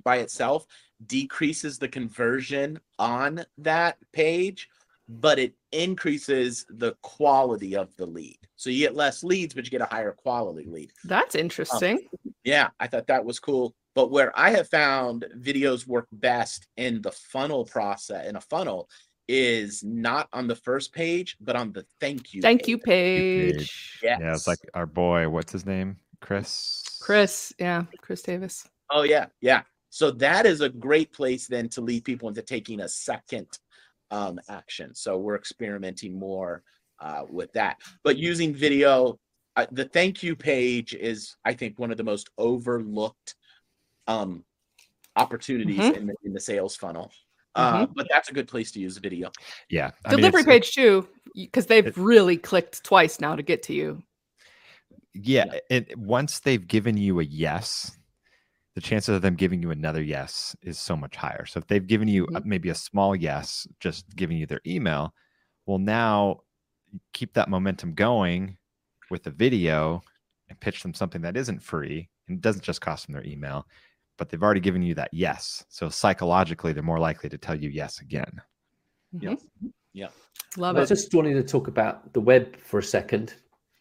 Speaker 3: by itself decreases the conversion on that page but it increases the quality of the lead so you get less leads but you get a higher quality lead
Speaker 1: that's interesting.
Speaker 3: Um, yeah i thought that was cool but where i have found videos work best in the funnel process in a funnel is not on the first page but on the thank you
Speaker 1: Thank you,
Speaker 2: page.
Speaker 1: Paige.
Speaker 3: yes.
Speaker 2: yeah it's like our boy what's his name chris
Speaker 1: Chris. Yeah, Chris Davis.
Speaker 3: Oh yeah, yeah. So that is a great place then to lead people into taking a second um, action. So we're experimenting more uh, with that. But using video, uh, the thank you page is, I think, one of the most overlooked um, opportunities
Speaker 1: Mhm.
Speaker 3: in the in the sales funnel. Uh, but that's a good place to use video.
Speaker 2: yeah I
Speaker 1: Delivery
Speaker 2: it's-
Speaker 1: page too, because they've
Speaker 2: it-
Speaker 1: really clicked twice now to get to you.
Speaker 2: yeah,
Speaker 3: Yeah.
Speaker 2: it once they've given you a yes the chances of them giving you another yes is so much higher so if they've given you
Speaker 1: Mhm.
Speaker 2: maybe a small yes just giving you their email well now keep that momentum going with the video and pitch them something that isn't free and doesn't just cost them their email but they've already given you that yes so psychologically they're more likely to tell you yes again
Speaker 3: Yeah.
Speaker 1: Mhm.
Speaker 3: Yeah.
Speaker 1: Love
Speaker 4: I
Speaker 1: it.
Speaker 4: just wanted to talk about the web for a 2nd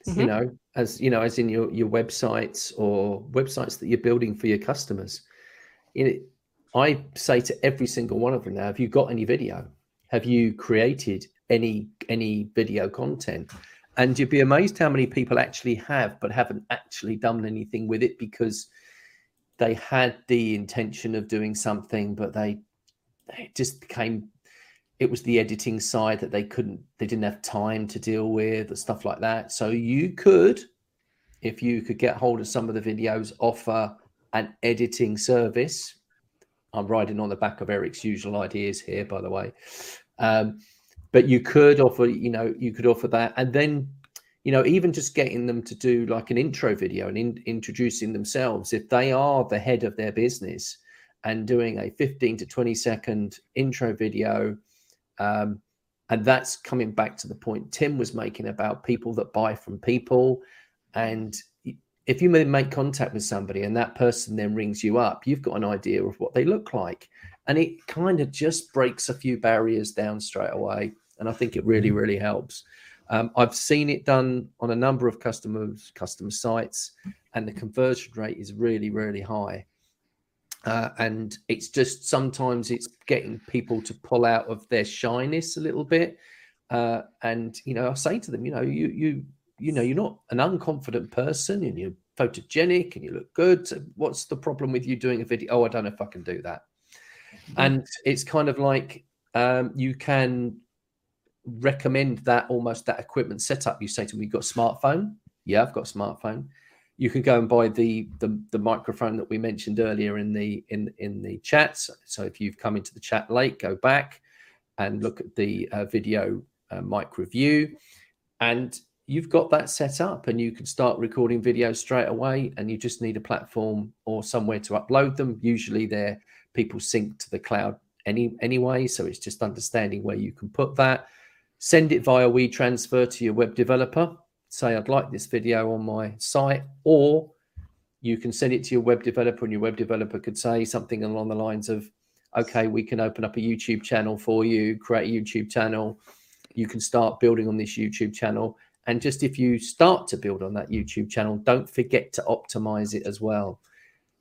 Speaker 1: Mhm.
Speaker 4: You know, as you know, as in your your websites or websites that you're building for your customers. You know, I say to every single one of them now: Have you got any video? Have you created any any video content? And you'd be amazed how many people actually have, but haven't actually done anything with it because they had the intention of doing something, but they it just became it was the editing side that they couldn't they didn't have time to deal with and stuff like that. So you could if you could get hold of some of the videos offer an editing service. I'm riding on the back of eric's usual ideas here by the way. Um, but you could offer you know you could offer that. And then you know even just getting them to do like an intro video and in, introducing themselves if they are the head of their business and doing a 15 to 20 second intro video um, and that's coming back to the point Tim was making about people that buy from people. And if you make contact with somebody and that person then rings you up, you've got an idea of what they look like. And it kind of just breaks a few barriers down straight away. And I think it really, really helps. Um, I've seen it done on a number of customers, customer sites, and the conversion rate is really, really high. Uh, and it's just sometimes it's getting people to pull out of their shyness a little bit. Uh, and you know, I say to them, you know, you you you know, you're not an unconfident person, and you're photogenic, and you look good. So what's the problem with you doing a video? Oh, I don't know if I can do that. Mm-hmm. And it's kind of like um, you can recommend that almost that equipment setup. You say to me, "You've got a smartphone." Yeah, I've got a smartphone you can go and buy the, the the microphone that we mentioned earlier in the in in the chats. So if you've come into the chat late, go back and look at the uh, video uh, mic review, and you've got that set up, and you can start recording videos straight away. And you just need a platform or somewhere to upload them. Usually, they're people sync to the cloud any anyway, so it's just understanding where you can put that. Send it via WeTransfer to your web developer say, I'd like this video on my site, or you can send it to your web developer, and your web developer could say something along the lines of, okay, we can open up a YouTube channel for you, create a YouTube channel. You can start building on this YouTube channel. And just if you start to build on that YouTube channel, don't forget to optimize it as well.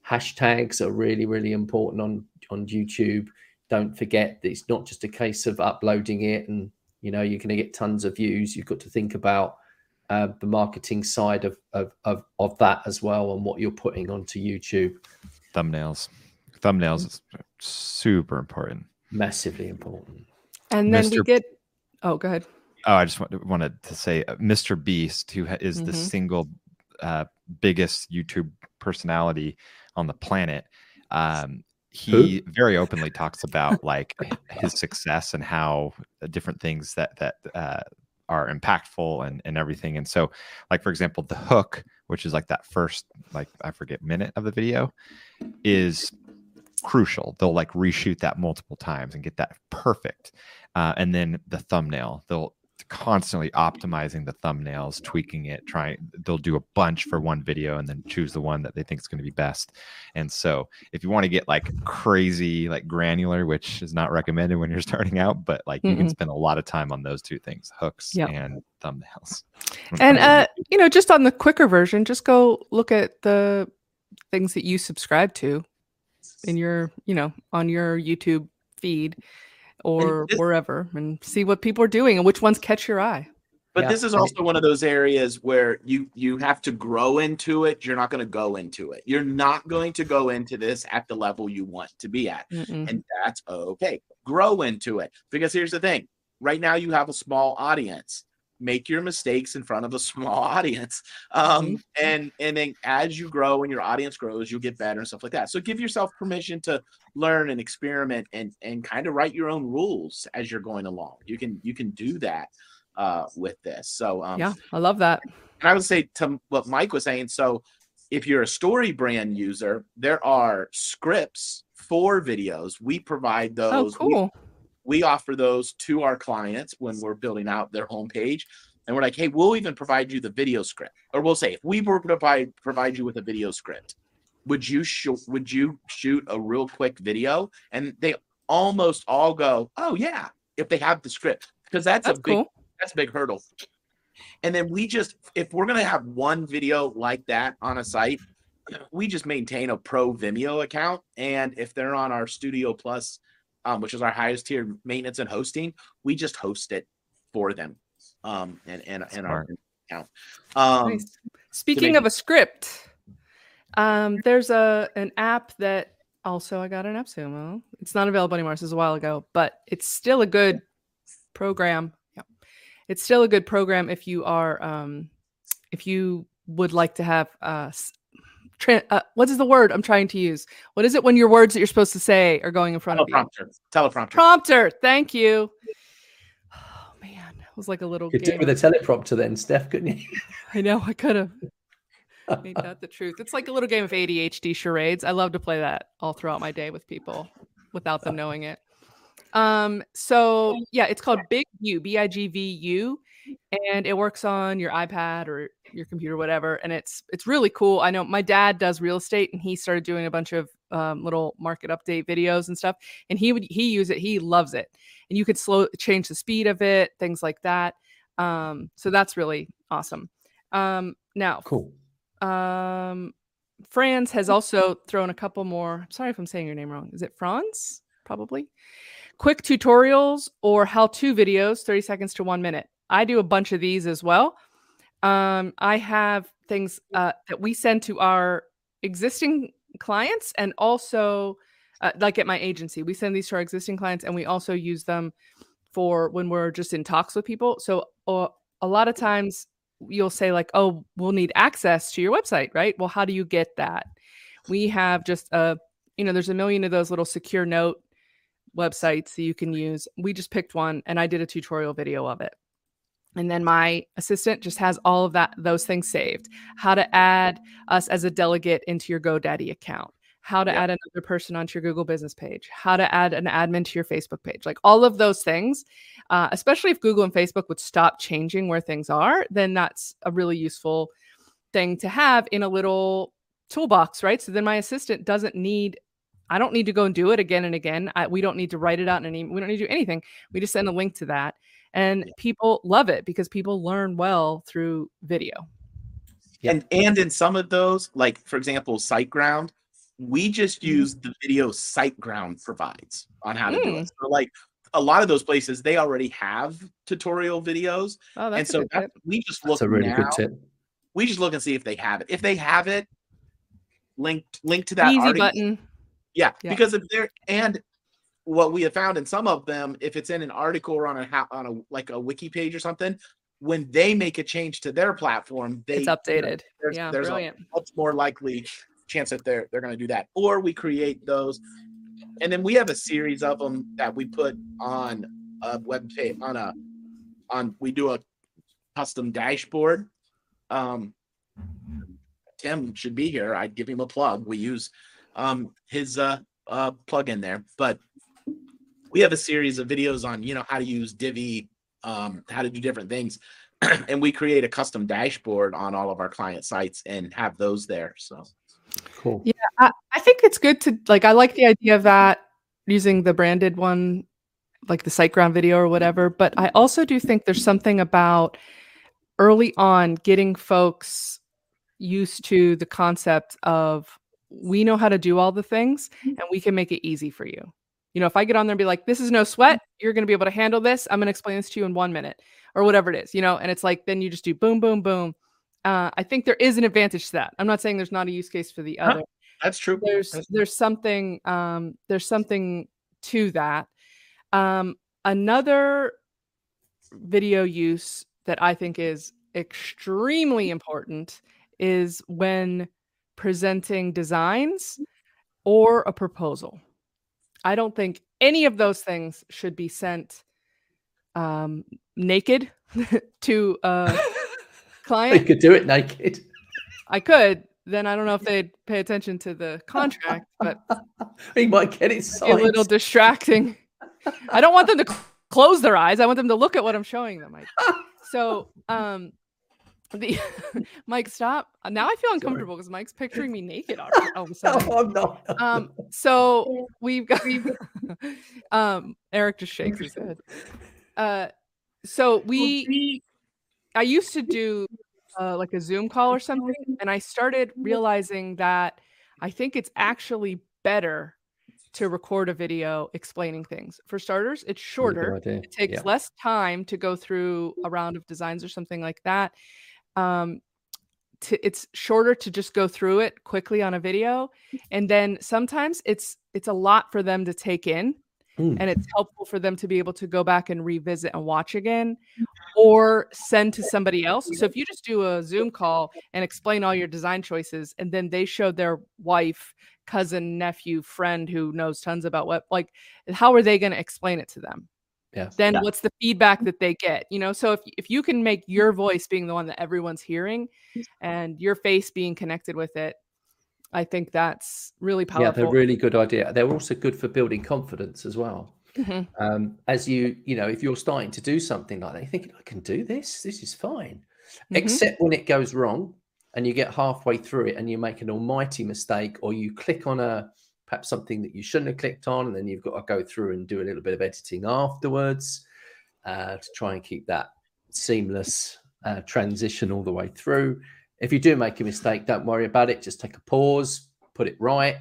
Speaker 4: Hashtags are really, really important on, on YouTube. Don't forget that it's not just a case of uploading it and you know you're going to get tons of views. You've got to think about uh, the marketing side of, of, of of that as well and what you're putting onto YouTube.
Speaker 2: Thumbnails, thumbnails is super important.
Speaker 4: Massively important.
Speaker 1: And then Mr. we get. Oh, go ahead.
Speaker 2: Oh, I just wanted to say, uh, Mr. Beast, who is mm-hmm. the single uh, biggest YouTube personality on the planet, um, he Who? very openly talks about like his success and how different things that that uh, are impactful and, and everything. And so, like for example, the hook, which is like that first, like I forget minute of the video, is crucial. They'll like reshoot that multiple times and get that perfect. Uh, and then the thumbnail, they'll constantly optimizing the thumbnails, tweaking it, trying they'll do a bunch for one video and then choose the one that they think is going to be best. And so if you want to get like crazy, like granular, which is not recommended when you're starting out, but like mm-hmm. you can spend a lot of time on those two things, hooks yep. and thumbnails.
Speaker 1: And uh, you know, just on the quicker version, just go look at the things that you subscribe to in your, you know, on your YouTube feed or this, wherever and see what people are doing and which ones catch your eye.
Speaker 3: But yeah. this is also one of those areas where you you have to grow into it. You're not going to go into it. You're not going to go into this at the level you want to be at. Mm-mm. And that's okay. Grow into it. Because here's the thing. Right now you have a small audience make your mistakes in front of a small audience um, mm-hmm. and and then as you grow and your audience grows you'll get better and stuff like that. So give yourself permission to learn and experiment and and kind of write your own rules as you're going along. You can you can do that uh, with this. So um,
Speaker 1: yeah i love that.
Speaker 3: and i would say to what mike was saying so if you're a story brand user there are scripts for videos. We provide oh, those.
Speaker 1: Oh, cool.
Speaker 3: We, we offer those to our clients when we're building out their homepage. And we're like, hey, we'll even provide you the video script. Or we'll say, if we were to provide provide you with a video script, would you shoot would you shoot a real quick video? And they almost all go, Oh yeah, if they have the script. Because that's, that's, a big cool. that's a big hurdle. And then we just if we're gonna have one video like that on a site, we just maintain a pro Vimeo account. And if they're on our Studio Plus um, which is our highest tier maintenance and hosting, we just host it for them. Um, and and, and our account. Um,
Speaker 1: nice. Speaking of a script, um, there's a an app that also I got an AppSumo. It's not available anymore. This is a while ago, but it's still a good program. Yeah, it's still a good program if you are um, if you would like to have uh, tra- uh, what is the word I'm trying to use? What is it when your words that you're supposed to say are going in front
Speaker 3: Teleprompter. of you? Teleprompter.
Speaker 1: Prompter. Thank you. Oh man, it was like a little.
Speaker 4: You could do with a teleprompter then, Steph, couldn't you?
Speaker 1: I know. I could have. Made that the truth. It's like a little game of ADHD charades. I love to play that all throughout my day with people without them knowing it. Um, so yeah, it's called Big View, B I G V U. and it works on your iPad or your computer, whatever. And it's it's really cool. I know my dad does real estate, and he started doing a bunch of um, little market update videos and stuff. And he would he use it. He loves it, and you could slow change the speed of it, things like that. Um, so that's really awesome. Um, now,
Speaker 4: Cool.
Speaker 1: um, Franz has also thrown a couple more. Sorry if I'm saying your name wrong. Is it Franz? Probably. Quick tutorials or how-to videos, 30 seconds to one minute. I do a bunch of these as well. Um, I have things uh, that we send to our existing clients and also uh, like at my agency, we send these to our existing clients and we also use them for when we're just in talks with people. So uh, a lot of times you'll say like, "Oh, we'll need access to your website, right?" Well, how do you get that? We have just a, you know, there's a million of those little secure note websites that you can use. We just picked one and I did a tutorial video of it. And then my assistant just has all of that those things saved. How to add us as a delegate into your GoDaddy account. How to
Speaker 3: Yeah.
Speaker 1: add another person onto your Google business page. How to add an admin to your Facebook page. Like all of those things, uh, especially if Google and Facebook would stop changing where things are, then that's a really useful thing to have in a little toolbox, right? So then my assistant doesn't need, I don't need to go and do it again and again. I, we don't need to write it out in an email. We don't need to do anything. We just send a link to that. And
Speaker 3: Yeah.
Speaker 1: people love it because people learn well through video.
Speaker 4: Yeah.
Speaker 3: And and in some of those, like for example, SiteGround, we just
Speaker 1: Mm-hmm.
Speaker 3: use the video SiteGround provides on how to do
Speaker 1: Mm.
Speaker 3: it. So like a lot of those places, they already have tutorial videos,
Speaker 1: Oh, that's
Speaker 3: and so that, we just look
Speaker 4: That's a really
Speaker 3: now.
Speaker 4: good tip.
Speaker 3: We just look and see if they have it. If they have it, link link to that
Speaker 1: Easy
Speaker 3: article.
Speaker 1: button.
Speaker 3: Yeah,
Speaker 1: Yeah.
Speaker 3: because if they're and what we have found in some of them, if it's in an article or on a on a like a wiki page or something, when they make a change to their platform, they
Speaker 1: It's updated.
Speaker 3: There's,
Speaker 1: yeah,
Speaker 3: there's a much more likely chance that they're they're going to do that, or we create those, and then we have a series of them that we put on a web page on a on we do a custom dashboard. Um, Tim should be here. I'd give him a plug. We use um his uh uh plug in there, but we have a series of videos on you know how to use Divi, um, how to do different things, and we create a custom dashboard on all of our client sites and have those there. So
Speaker 4: Cool.
Speaker 1: Yeah, I, I think it's good to like. I like the idea of that using the branded one, like the SiteGround video or whatever. But I also do think there's something about early on getting folks used to the concept of we know how to do all the things and we can make it easy for you. You know, if I get on there and be like, this is no sweat, you're going to be able to handle this. I'm going to explain this to you in one minute or whatever it is, you know, and it's like, then you just do boom, boom, boom. Uh, I think there is an advantage to that. I'm not saying there's not a use case for the
Speaker 3: Huh.
Speaker 1: other.
Speaker 3: that's true.
Speaker 1: There's
Speaker 3: That's-
Speaker 1: there's something um, there's something to that. Um, another video use that I think is extremely important is when presenting designs or a proposal. I don't think any of those things should be sent um, naked to a
Speaker 4: you
Speaker 1: client.
Speaker 4: could do it naked.
Speaker 1: I could. Then I don't know if they'd pay attention to the contract, but
Speaker 4: he might get it
Speaker 1: be a little distracting. I don't want them to cl- close their eyes. I want them to look at what I'm showing them. So, um, the Mike, stop. Now I feel uncomfortable because Mike's picturing me naked all, all of a
Speaker 4: no,
Speaker 1: sudden.
Speaker 4: I'm not.
Speaker 1: Um, so we've got um Eric just shakes his head. Uh so we I used to do uh, like a Zoom call or something, and I started realizing that I think it's actually better to record a video explaining things. For starters, it's shorter. It takes
Speaker 4: Yeah.
Speaker 1: less time to go through a round of designs or something like that. Um, to, it's shorter to just go through it quickly on a video, and then sometimes it's it's a lot for them to take in,
Speaker 4: Mm.
Speaker 1: and it's helpful for them to be able to go back and revisit and watch again, or send to somebody else. So if you just do a Zoom call and explain all your design choices, and then they show their wife, cousin, nephew, friend who knows tons about what, like, how are they going to explain it to them?
Speaker 4: Yeah.
Speaker 1: then
Speaker 3: Yeah.
Speaker 1: what's the feedback that they get you know so if, if you can make your voice being the one that everyone's hearing and your face being connected with it i think that's really powerful.
Speaker 4: Yeah, they're
Speaker 1: powerful
Speaker 4: really good idea. They're also good for building confidence as well.
Speaker 1: Mhm.
Speaker 4: Um, as you, you know, if you're starting to do something like that, you're thinking, I can do this. This is fine.
Speaker 1: Mhm.
Speaker 4: Except when it goes wrong and you get halfway through it and you make an almighty mistake, or you click on a perhaps something that you shouldn't have clicked on, and then you've got to go through and do a little bit of editing afterwards uh, to try and keep that seamless uh, transition all the way through. If you do make a mistake, don't worry about it. Just take a pause, put it right,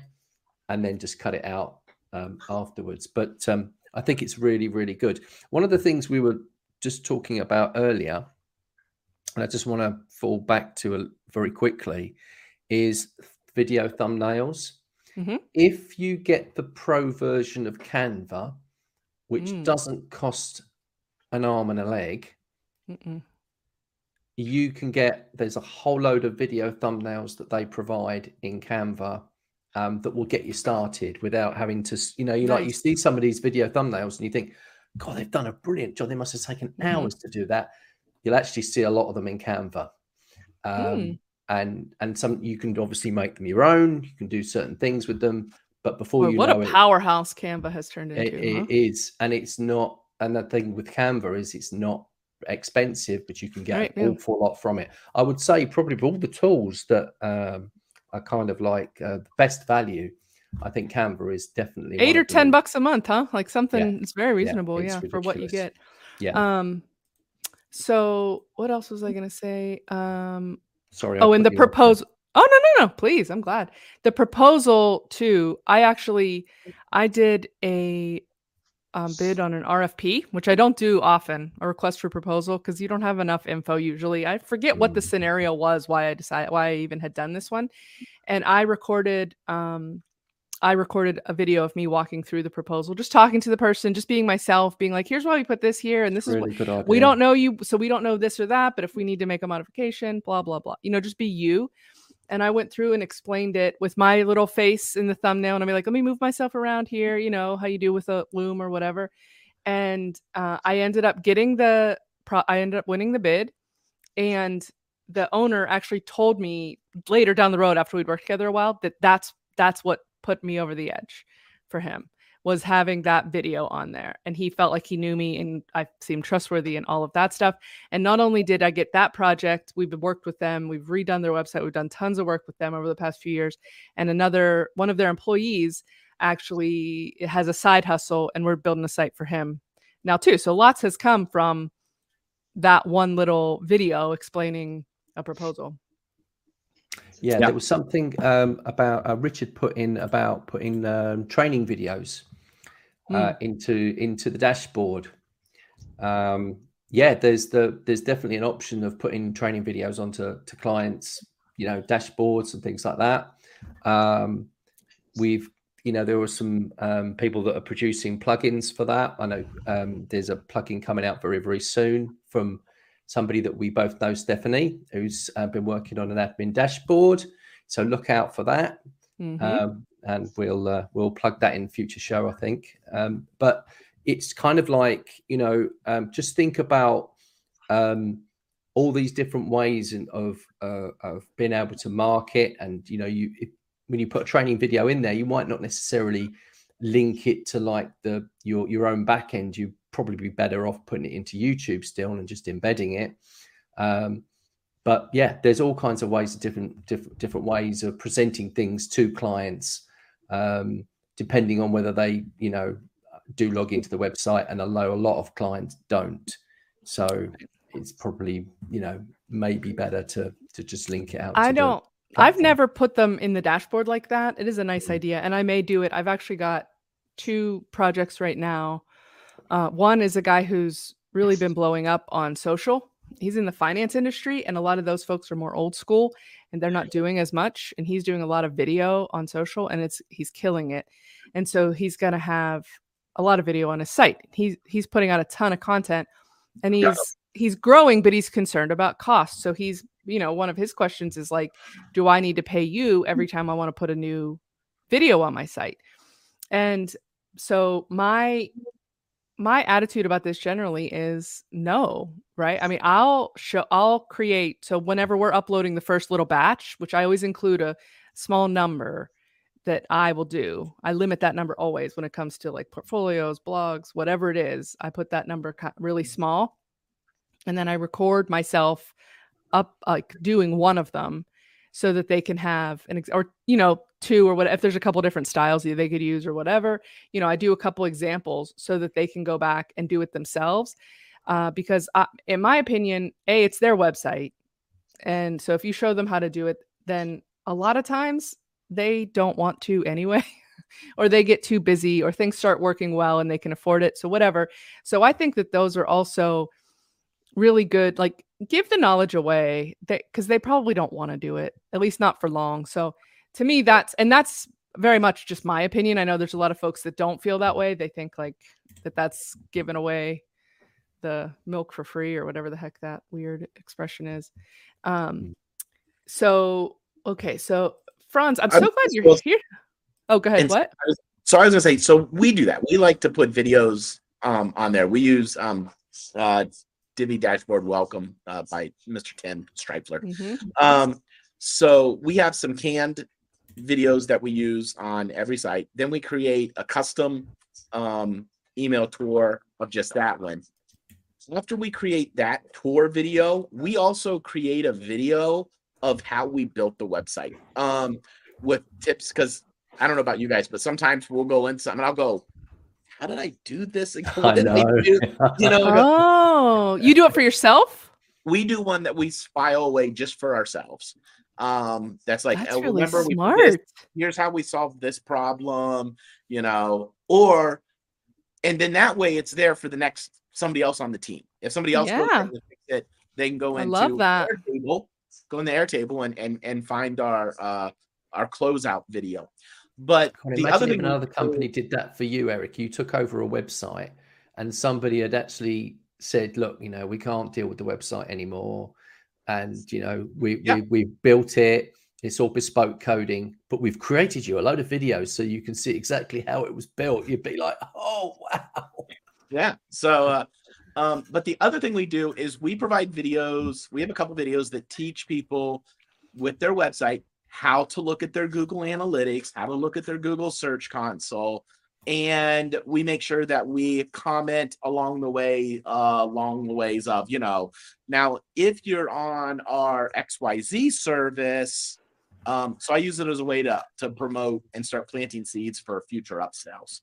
Speaker 4: and then just cut it out um, afterwards. But um, I think it's really, really good. One of the things we were just talking about earlier, and I just want to fall back to a, very quickly, is video thumbnails.
Speaker 1: Mhm.
Speaker 4: If you get the pro version of Canva, which
Speaker 1: Mm.
Speaker 4: doesn't cost an arm and a leg,
Speaker 1: Mm-mm.
Speaker 4: you can get there's a whole load of video thumbnails that they provide in Canva um, that will get you started without having to, you know, you like you see some of these video thumbnails and you think, God, they've done a brilliant job. They must have taken
Speaker 1: Mhm.
Speaker 4: hours to do that. You'll actually see a lot of them in Canva. Um,
Speaker 1: Mm.
Speaker 4: And and some you can obviously make them your own. You can do certain things with them, but before
Speaker 1: Boy,
Speaker 4: you
Speaker 1: what
Speaker 4: know
Speaker 1: a
Speaker 4: it,
Speaker 1: powerhouse Canva has turned
Speaker 4: it,
Speaker 1: into. huh?
Speaker 4: it is, and it's not. And the thing with Canva is it's not expensive, but you can get
Speaker 1: Right,
Speaker 4: an
Speaker 1: yeah.
Speaker 4: awful lot from it. I would say probably all the tools that um, are kind of like uh, the best value. I think Canva is definitely
Speaker 1: Eight or ten bucks a month, huh? Like something. It's very reasonable,
Speaker 4: it's
Speaker 1: yeah, for what you get.
Speaker 4: Yeah,
Speaker 1: Um. So what else was I gonna say? Um.
Speaker 4: Sorry.
Speaker 1: Oh, and the proposal. Oh no no no! Please, I'm glad. The proposal too. I actually, I did a um, bid on an RFP, which I don't do often, a request for proposal, because you don't have enough info usually. I forget what the
Speaker 4: Mm.
Speaker 1: scenario was, why I decided why I even had done this one, and I recorded. Um, I recorded a video of me walking through the proposal, just talking to the person, just being myself, being like, "Here's why we put this here, and this is what
Speaker 4: really idea.
Speaker 1: we don't know you so we don't know this or that but if we need to make a modification blah blah blah. You know just be you. And i went through and explained it with my little face in the thumbnail and I'm like let me move myself around here you know how you do with a loom or whatever. And uh, i ended up getting the pro- i ended up winning the bid and the owner actually told me later down the road after we'd worked together a while that that's that's what put me over the edge for him was having that video on there and he felt like he knew me and I seemed trustworthy and all of that stuff. And not only did I get that project, we've worked with them, we've redone their website, we've done tons of work with them over the past few years. And another one of their employees actually has a side hustle and we're building a site for him now too. So lots has come from that one little video explaining a proposal.
Speaker 4: Yeah,
Speaker 3: Yeah.
Speaker 4: there was something um, about uh, Richard put in about putting um, training videos uh, into into the dashboard. Um, yeah, there's the there's definitely an option of putting training videos onto to clients, you know, dashboards and things like that. Um, we've you know there were some um, people that are producing plugins for that. I know um, there's a plugin coming out very very soon from somebody that we both know, Stephanie, who's uh, been working on an admin dashboard. So look out for that,
Speaker 1: Mhm.
Speaker 4: um, and we'll uh, we'll plug that in future show, I think. Um, but it's kind of like you know, um, just think about um, all these different ways in, of uh, of being able to market, and you know, you if, when you put a training video in there, you might not necessarily link it to like the your your own back end you probably be better off putting it into youtube still and just embedding it um but yeah there's all kinds of ways different different different ways of presenting things to clients um depending on whether they you know do log into the website and although a lot of clients don't so it's probably you know maybe better to to just link it out
Speaker 1: I don't. I've never put them in the dashboard like that. It is a nice idea, and I may do it. I've actually got two projects right now. Uh, one is a guy who's really been blowing up on social. He's in the finance industry, and a lot of those folks are more old school, and they're not doing as much. And he's doing a lot of video on social, and it's he's killing it. And so he's gonna have a lot of video on his site. He's he's putting out a ton of content, and he's
Speaker 3: Yeah.
Speaker 1: he's growing, but he's concerned about cost. So he's you know one of his questions is like do i need to pay you every time i want to put a new video on my site and so my my attitude about this generally is no right i mean i'll show i'll create so whenever we're uploading the first little batch which i always include a small number that I will do. I limit that number always when it comes to like portfolios, blogs, whatever it is. I put that number really small. And then I record myself up like doing one of them so that they can have an ex- or you know two or what if there's a couple different styles that they could use or whatever you know i do a couple examples so that they can go back and do it themselves uh, because I, in my opinion a it's their website and so if you show them how to do it then a lot of times they don't want to anyway or they get too busy or things start working well and they can afford it so whatever. So i think that those are also really good like give the knowledge away because they probably don't want to do it at least not for long so to me that's and that's very much just my opinion i know there's a lot of folks that don't feel that way they think like that that's giving away the milk for free or whatever the heck that weird expression is um mm. so okay so franz i'm so glad you're here oh go ahead what
Speaker 3: so i was gonna say so we do that we like to put videos um on there we use um uh Divi Dashboard Welcome uh, by Mr. Tim Strifler. Mm-hmm. Um, so we have some canned videos that we use on every site. Then we create a custom um, email tour of just that one. After we create that tour video, we also create a video of how we built the website um, with tips. Because I don't know about you guys, but sometimes we'll go in some and I'll go, how did I do this? What did I, know. do?
Speaker 1: You know, oh, you do it for yourself?
Speaker 3: We do one that we file away just for ourselves. Um, that's like
Speaker 1: that's really remember
Speaker 3: smart. This, here's how we solve this problem, you know, or and then that way it's there for the next somebody else on the team. If somebody else yeah. goes fix it, they can go into
Speaker 1: that.
Speaker 3: Airtable, go in the Airtable and and and find our uh our closeout video. But the other
Speaker 4: thing another company did that for you, Eric. You took over a website, and somebody had actually said, "Look, you know, we can't deal with the website anymore, and you know, we yeah. we we built it. It's all bespoke coding, but we've created you a load of videos so you can see exactly how it was built. You'd be like, oh wow,
Speaker 3: yeah. So." Uh, um, but the other thing we do is we provide videos. We have a couple videos that teach people with their website how to look at their Google Analytics, how to look at their Google Search Console, and we make sure that we comment along the way, uh, along the ways of, you know, now if you're on our XYZ service, um, so I use it as a way to to promote and start planting seeds for future upsells.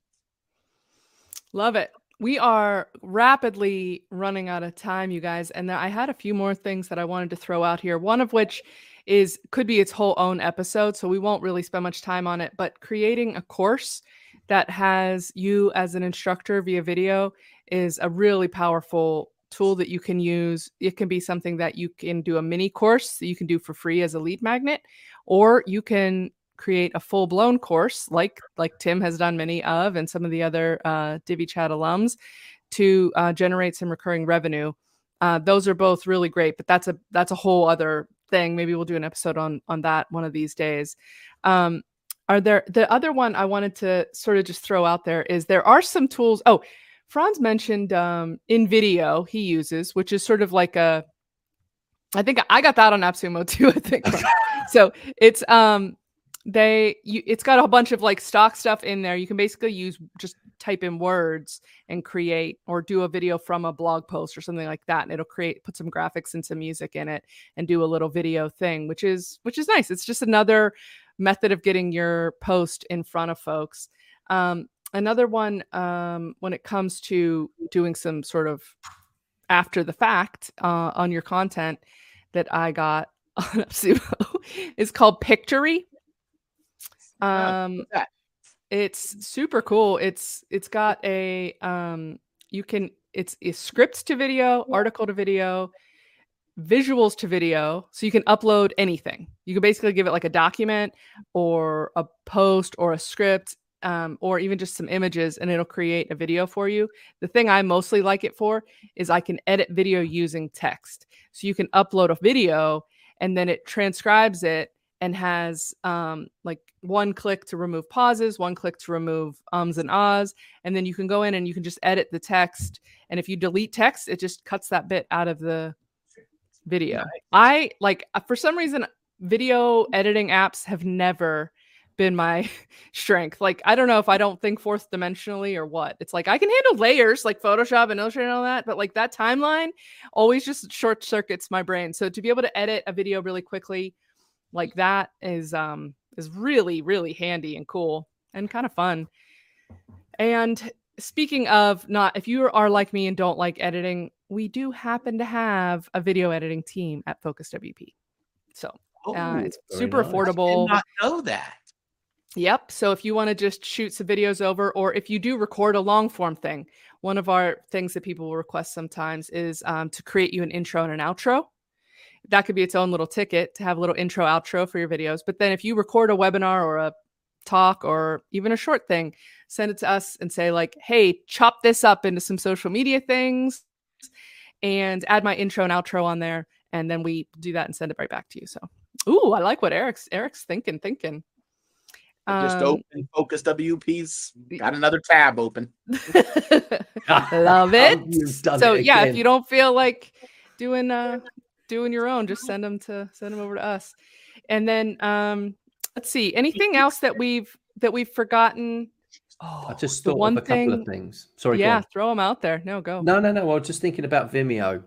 Speaker 1: Love it. We are rapidly running out of time, you guys, and I had a few more things that I wanted to throw out here. One of which is could be its whole own episode. So we won't really spend much time on it, but creating a course that has you as an instructor via video is a really powerful tool that you can use. It can be something that you can do a mini course that you can do for free as a lead magnet, or you can create a full blown course like like Tim has done many of and some of the other uh, Divi Chat alums to uh, generate some recurring revenue. Uh, those are both really great, but that's a that's a whole other thing. Maybe we'll do an episode on on that one of these days. Um, are there the other one I wanted to sort of just throw out there is there are some tools. Oh, Franz mentioned um, InVideo he uses, which is sort of like a. I think I got that on AppSumo too. I think so. It's um they you it's got a bunch of like stock stuff in there. You can basically use just type in words and create or do a video from a blog post or something like that and it'll create put some graphics and some music in it and do a little video thing which is which is nice it's just another method of getting your post in front of folks um, another one um, when it comes to doing some sort of after the fact uh, on your content that i got on Sumo is called Pictory. Um, it's super cool. It's it's got a um you can it's, it's scripts to video, article to video, visuals to video. So you can upload anything. You can basically give it like a document or a post or a script um, or even just some images and it'll create a video for you. The thing I mostly like it for is I can edit video using text. So you can upload a video and then it transcribes it and has um, like one click to remove pauses, one click to remove ums and ahs, and then you can go in and you can just edit the text. And if you delete text, it just cuts that bit out of the video. Nice. I like uh, for some reason video editing apps have never been my strength. Like I don't know if I don't think fourth dimensionally or what. It's like I can handle layers like Photoshop and Illustrator and all that, but like that timeline always just short circuits my brain. So to be able to edit a video really quickly like that is um is really really handy and cool and kind of fun. And speaking of not if you are like me and don't like editing, we do happen to have a video editing team at Focus WP. So uh,
Speaker 3: Oh,
Speaker 1: it's super
Speaker 4: nice.
Speaker 3: I
Speaker 1: affordable.
Speaker 3: did not know that.
Speaker 1: Yep. So if you want to just shoot some videos over, or if you do record a long form thing, one of our things that people will request sometimes is um, to create you an intro and an outro. That could be its own little ticket to have a little intro outro for your videos. But then if you record a webinar or a talk or even a short thing, send it to us and say, like, hey, chop this up into some social media things and add my intro and outro on there. And then we do that and send it right back to you. So, ooh, I like what Eric's Eric's thinking, thinking.
Speaker 3: I just
Speaker 1: Um,
Speaker 3: opened Focus WP's got another tab open.
Speaker 1: Love it. So
Speaker 4: it
Speaker 1: yeah, if you don't feel like doing uh doing your own, just send them to send them over to us. And then um let's see, anything else that we've that we've forgotten? Oh,
Speaker 4: I just thought
Speaker 1: one
Speaker 4: of a couple of things. Sorry, go
Speaker 1: yeah, throw them out there. No, go.
Speaker 4: No, no, no. I was just thinking about Vimeo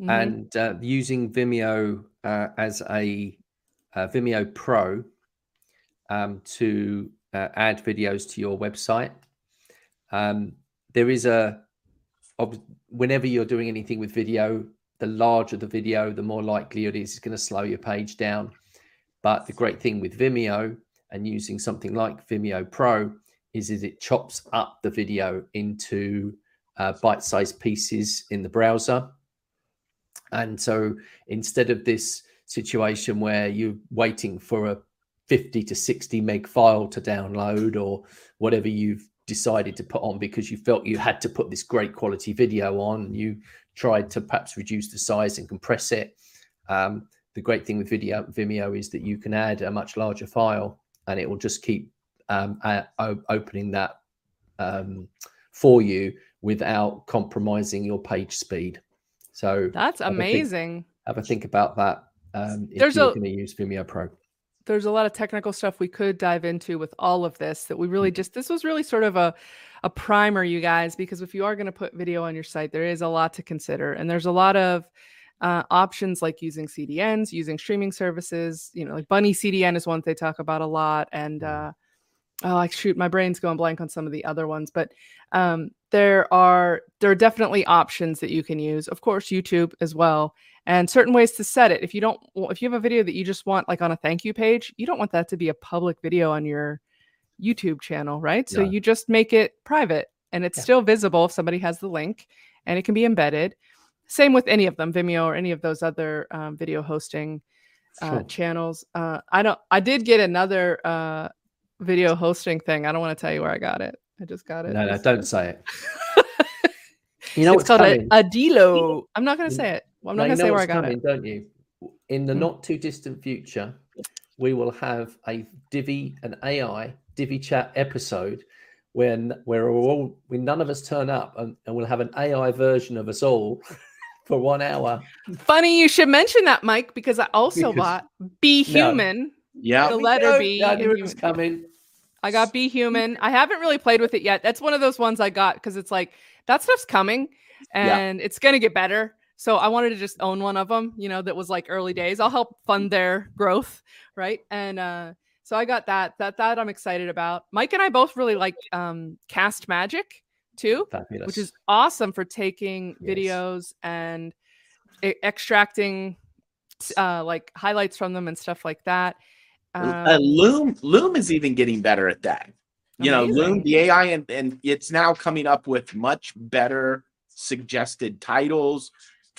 Speaker 1: Mhm.
Speaker 4: and uh, using Vimeo uh, as a uh, Vimeo Pro um, to uh, add videos to your website. Um, there is a whenever you're doing anything with video, the larger the video, the more likely it is it's going to slow your page down. But the great thing with Vimeo and using something like Vimeo Pro is, is it chops up the video into uh, bite-sized pieces in the browser. And so instead of this situation where you're waiting for a 50 to 60 meg file to download or whatever you've decided to put on because you felt you had to put this great quality video on, you tried to perhaps reduce the size and compress it. Um, the great thing with video Vimeo is that you can add a much larger file and it will just keep um, opening that um, for you without compromising your page speed. So
Speaker 1: That's
Speaker 4: have a think-
Speaker 1: amazing.
Speaker 4: have a think about that. Um, if
Speaker 1: There's
Speaker 4: you're
Speaker 1: a-
Speaker 4: going to use Vimeo Pro.
Speaker 1: there's a lot of technical stuff we could dive into with all of this that we really just this was really sort of a a primer you guys because if you are going to put video on your site there is a lot to consider and there's a lot of uh, options like using cdns using streaming services you know like bunny cdn is one they talk about a lot and uh oh like shoot my brain's going blank on some of the other ones but um there are there are definitely options that you can use of course youtube as well and certain ways to set it. If you don't, if you have a video that you just want like on a thank you page, you don't want that to be a public video on your YouTube channel, right? So
Speaker 4: No.
Speaker 1: you just make it private and it's
Speaker 4: Yeah.
Speaker 1: still visible if somebody has the link and it can be embedded. Same with any of them, Vimeo or any of those other um, video hosting uh,
Speaker 4: Sure.
Speaker 1: channels. Uh, I don't, I did get another uh, video hosting thing. I don't want to tell you where I got it. I just got it.
Speaker 4: No, no, don't say it. You know
Speaker 1: it's
Speaker 4: what's
Speaker 1: called
Speaker 4: coming?
Speaker 1: a, a Delo. I'm not going to say it. I'm
Speaker 4: No,
Speaker 1: not
Speaker 4: you
Speaker 1: going to say where I got
Speaker 4: coming,
Speaker 1: it.
Speaker 4: don't you? In the
Speaker 1: Hmm.
Speaker 4: not too distant future, we will have a Divi, an AI Divi chat episode when where we're all when none of us turn up and, and we'll have an AI version of us all for one hour.
Speaker 1: Funny you should mention that, Mike, because I also
Speaker 4: Because-
Speaker 1: bought BHuman
Speaker 4: No.
Speaker 1: Human.
Speaker 3: Yeah.
Speaker 1: The letter
Speaker 4: know-
Speaker 1: B
Speaker 4: I
Speaker 1: in
Speaker 4: knew it was coming.
Speaker 1: I got BHuman. I haven't really played with it yet. That's one of those ones I got because it's like that stuff's coming
Speaker 4: Yeah.
Speaker 1: and it's gonna get better. So I wanted to just own one of them, you know, that was like early days. I'll help fund their growth, right? And uh so I got that. That that I'm excited about. Mike and I both really like um Castmagic too.
Speaker 4: Fabulous.
Speaker 1: which is awesome for taking
Speaker 4: Yes.
Speaker 1: videos and extracting uh, like highlights from them and stuff like that.
Speaker 3: Uh,
Speaker 1: Um,
Speaker 3: Loom Loom is even getting better at that. You know, Loom, the AI, and, and it's now coming up with much better suggested titles,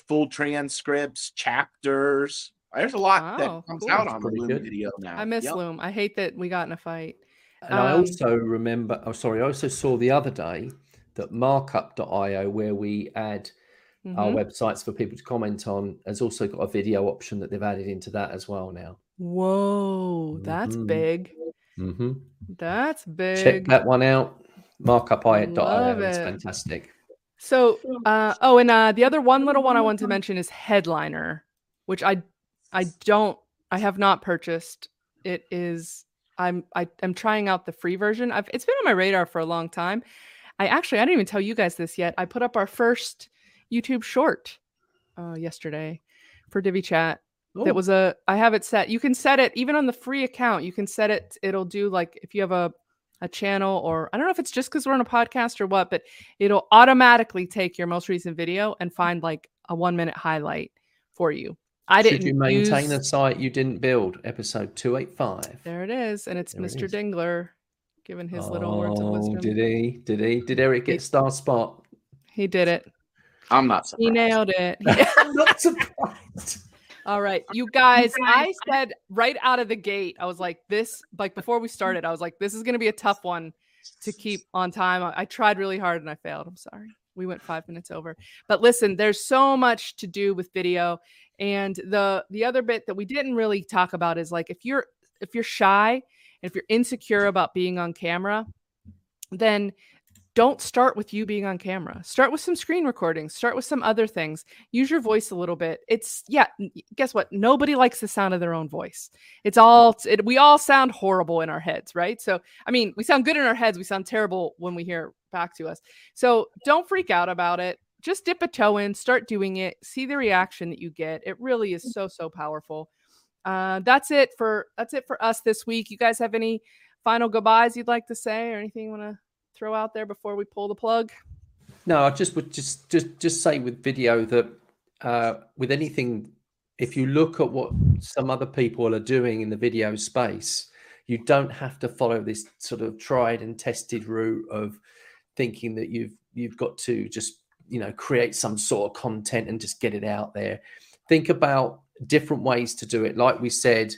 Speaker 3: full transcripts, chapters. There's a lot
Speaker 1: Wow,
Speaker 3: that comes
Speaker 1: cool.
Speaker 3: out on the Loom
Speaker 4: good.
Speaker 3: video now.
Speaker 1: I miss
Speaker 3: Yep.
Speaker 1: Loom. I hate that we got in a fight.
Speaker 4: And I
Speaker 1: Um,
Speaker 4: also remember, oh, sorry, I also saw the other day that markup.io, where we add our
Speaker 1: Mhm.
Speaker 4: websites for people to comment on, has also got a video option that they've added into that as well now.
Speaker 1: Whoa, that's
Speaker 4: Mhm.
Speaker 1: big.
Speaker 4: hmm
Speaker 1: That's big.
Speaker 4: Check that one out. Markup.io.
Speaker 1: Love
Speaker 4: It's fantastic.
Speaker 1: So, uh, oh, and uh, the other one little one I wanted to mention is Headliner, which I, I don't, I have not purchased. It is, I'm I, am trying out the free version. I've it's been on my radar for a long time. I actually I didn't even tell you guys this yet. I put up our first YouTube short uh, yesterday for Divi Chat. Ooh. That oh. was a I have it set. You can set it even on the free account. You can set it. It'll do like if you have a a channel or I don't know if it's just because we're on a podcast or what, but it'll automatically take your most recent video and find like a one minute highlight for you. I didn't.
Speaker 4: You maintain use... a site you didn't build? Episode two eight five.
Speaker 1: There it is, and it's there Mr. It Dingler giving his oh, little words of oh, wisdom.
Speaker 4: Did he? Did he? Did Eric get star spot?
Speaker 1: He did it.
Speaker 3: I'm not surprised.
Speaker 1: He nailed it.
Speaker 4: I'm not surprised.
Speaker 1: All right, you guys. I said right out of the gate, I was like, this, like before we started, I was like, this is going to be a tough one to keep on time. I, I tried really hard and I failed. I'm sorry. We went five minutes over. But listen, there's so much to do with video. And the the other bit that we didn't really talk about is like if you're if you're shy, and if you're insecure about being on camera, then don't start with you being on camera. Start with some screen recordings. Start with some other things. Use your voice a little bit. It's yeah. Guess what? Nobody likes the sound of their own voice. It's all it, we all sound horrible in our heads, right? So I mean, we sound good in our heads. We sound terrible when we hear back to us. So don't freak out about it. Just dip a toe in. Start doing it. See the reaction that you get. It really is so so powerful. Uh, that's it for that's it for us this week. You guys have any final goodbyes you'd like to say or anything you want to throw out there before we pull the plug?
Speaker 4: No, I just would just just just say with video that uh, with anything, if you look at what some other people are doing in the video space, you don't have to follow this sort of tried and tested route of thinking that you've you've got to just you know create some sort of content and just get it out there. Think about different ways to do it. Like we said,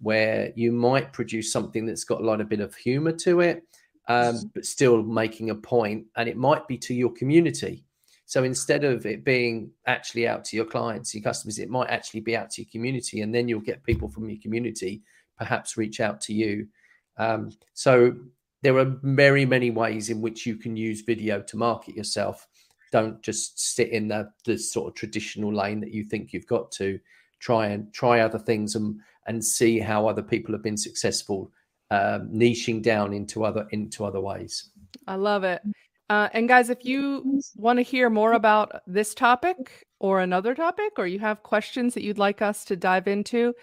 Speaker 4: where you might produce something that's got a lot of bit of humor to it um, but still making a point, and it might be to your community. So instead of it being actually out to your clients, your customers, it might actually be out to your community, and then you'll get people from your community perhaps reach out to you. Um, so there are very many ways in which you can use video to market yourself. Don't just sit in the, the sort of traditional lane that you think you've got to. Try and try other things and and see how other people have been successful um, niching down into other into other ways.
Speaker 1: I love it. Uh, and guys, if you want to hear more about this topic or another topic, or you have questions that you'd like us to dive into,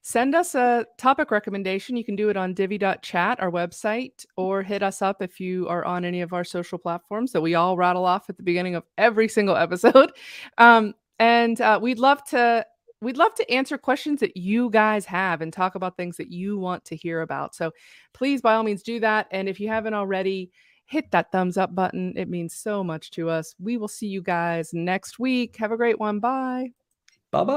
Speaker 1: send us a topic recommendation. You can do it on divi.chat, our website, or hit us up if you are on any of our social platforms that we all rattle off at the beginning of every single episode. Um, and uh, we'd love to we'd love to answer questions that you guys have and talk about things that you want to hear about. So please, by all means, do that. And if you haven't already, hit that thumbs up button. It means so much to us. We will see you guys next week. Have a great one. Bye.
Speaker 4: Bye bye.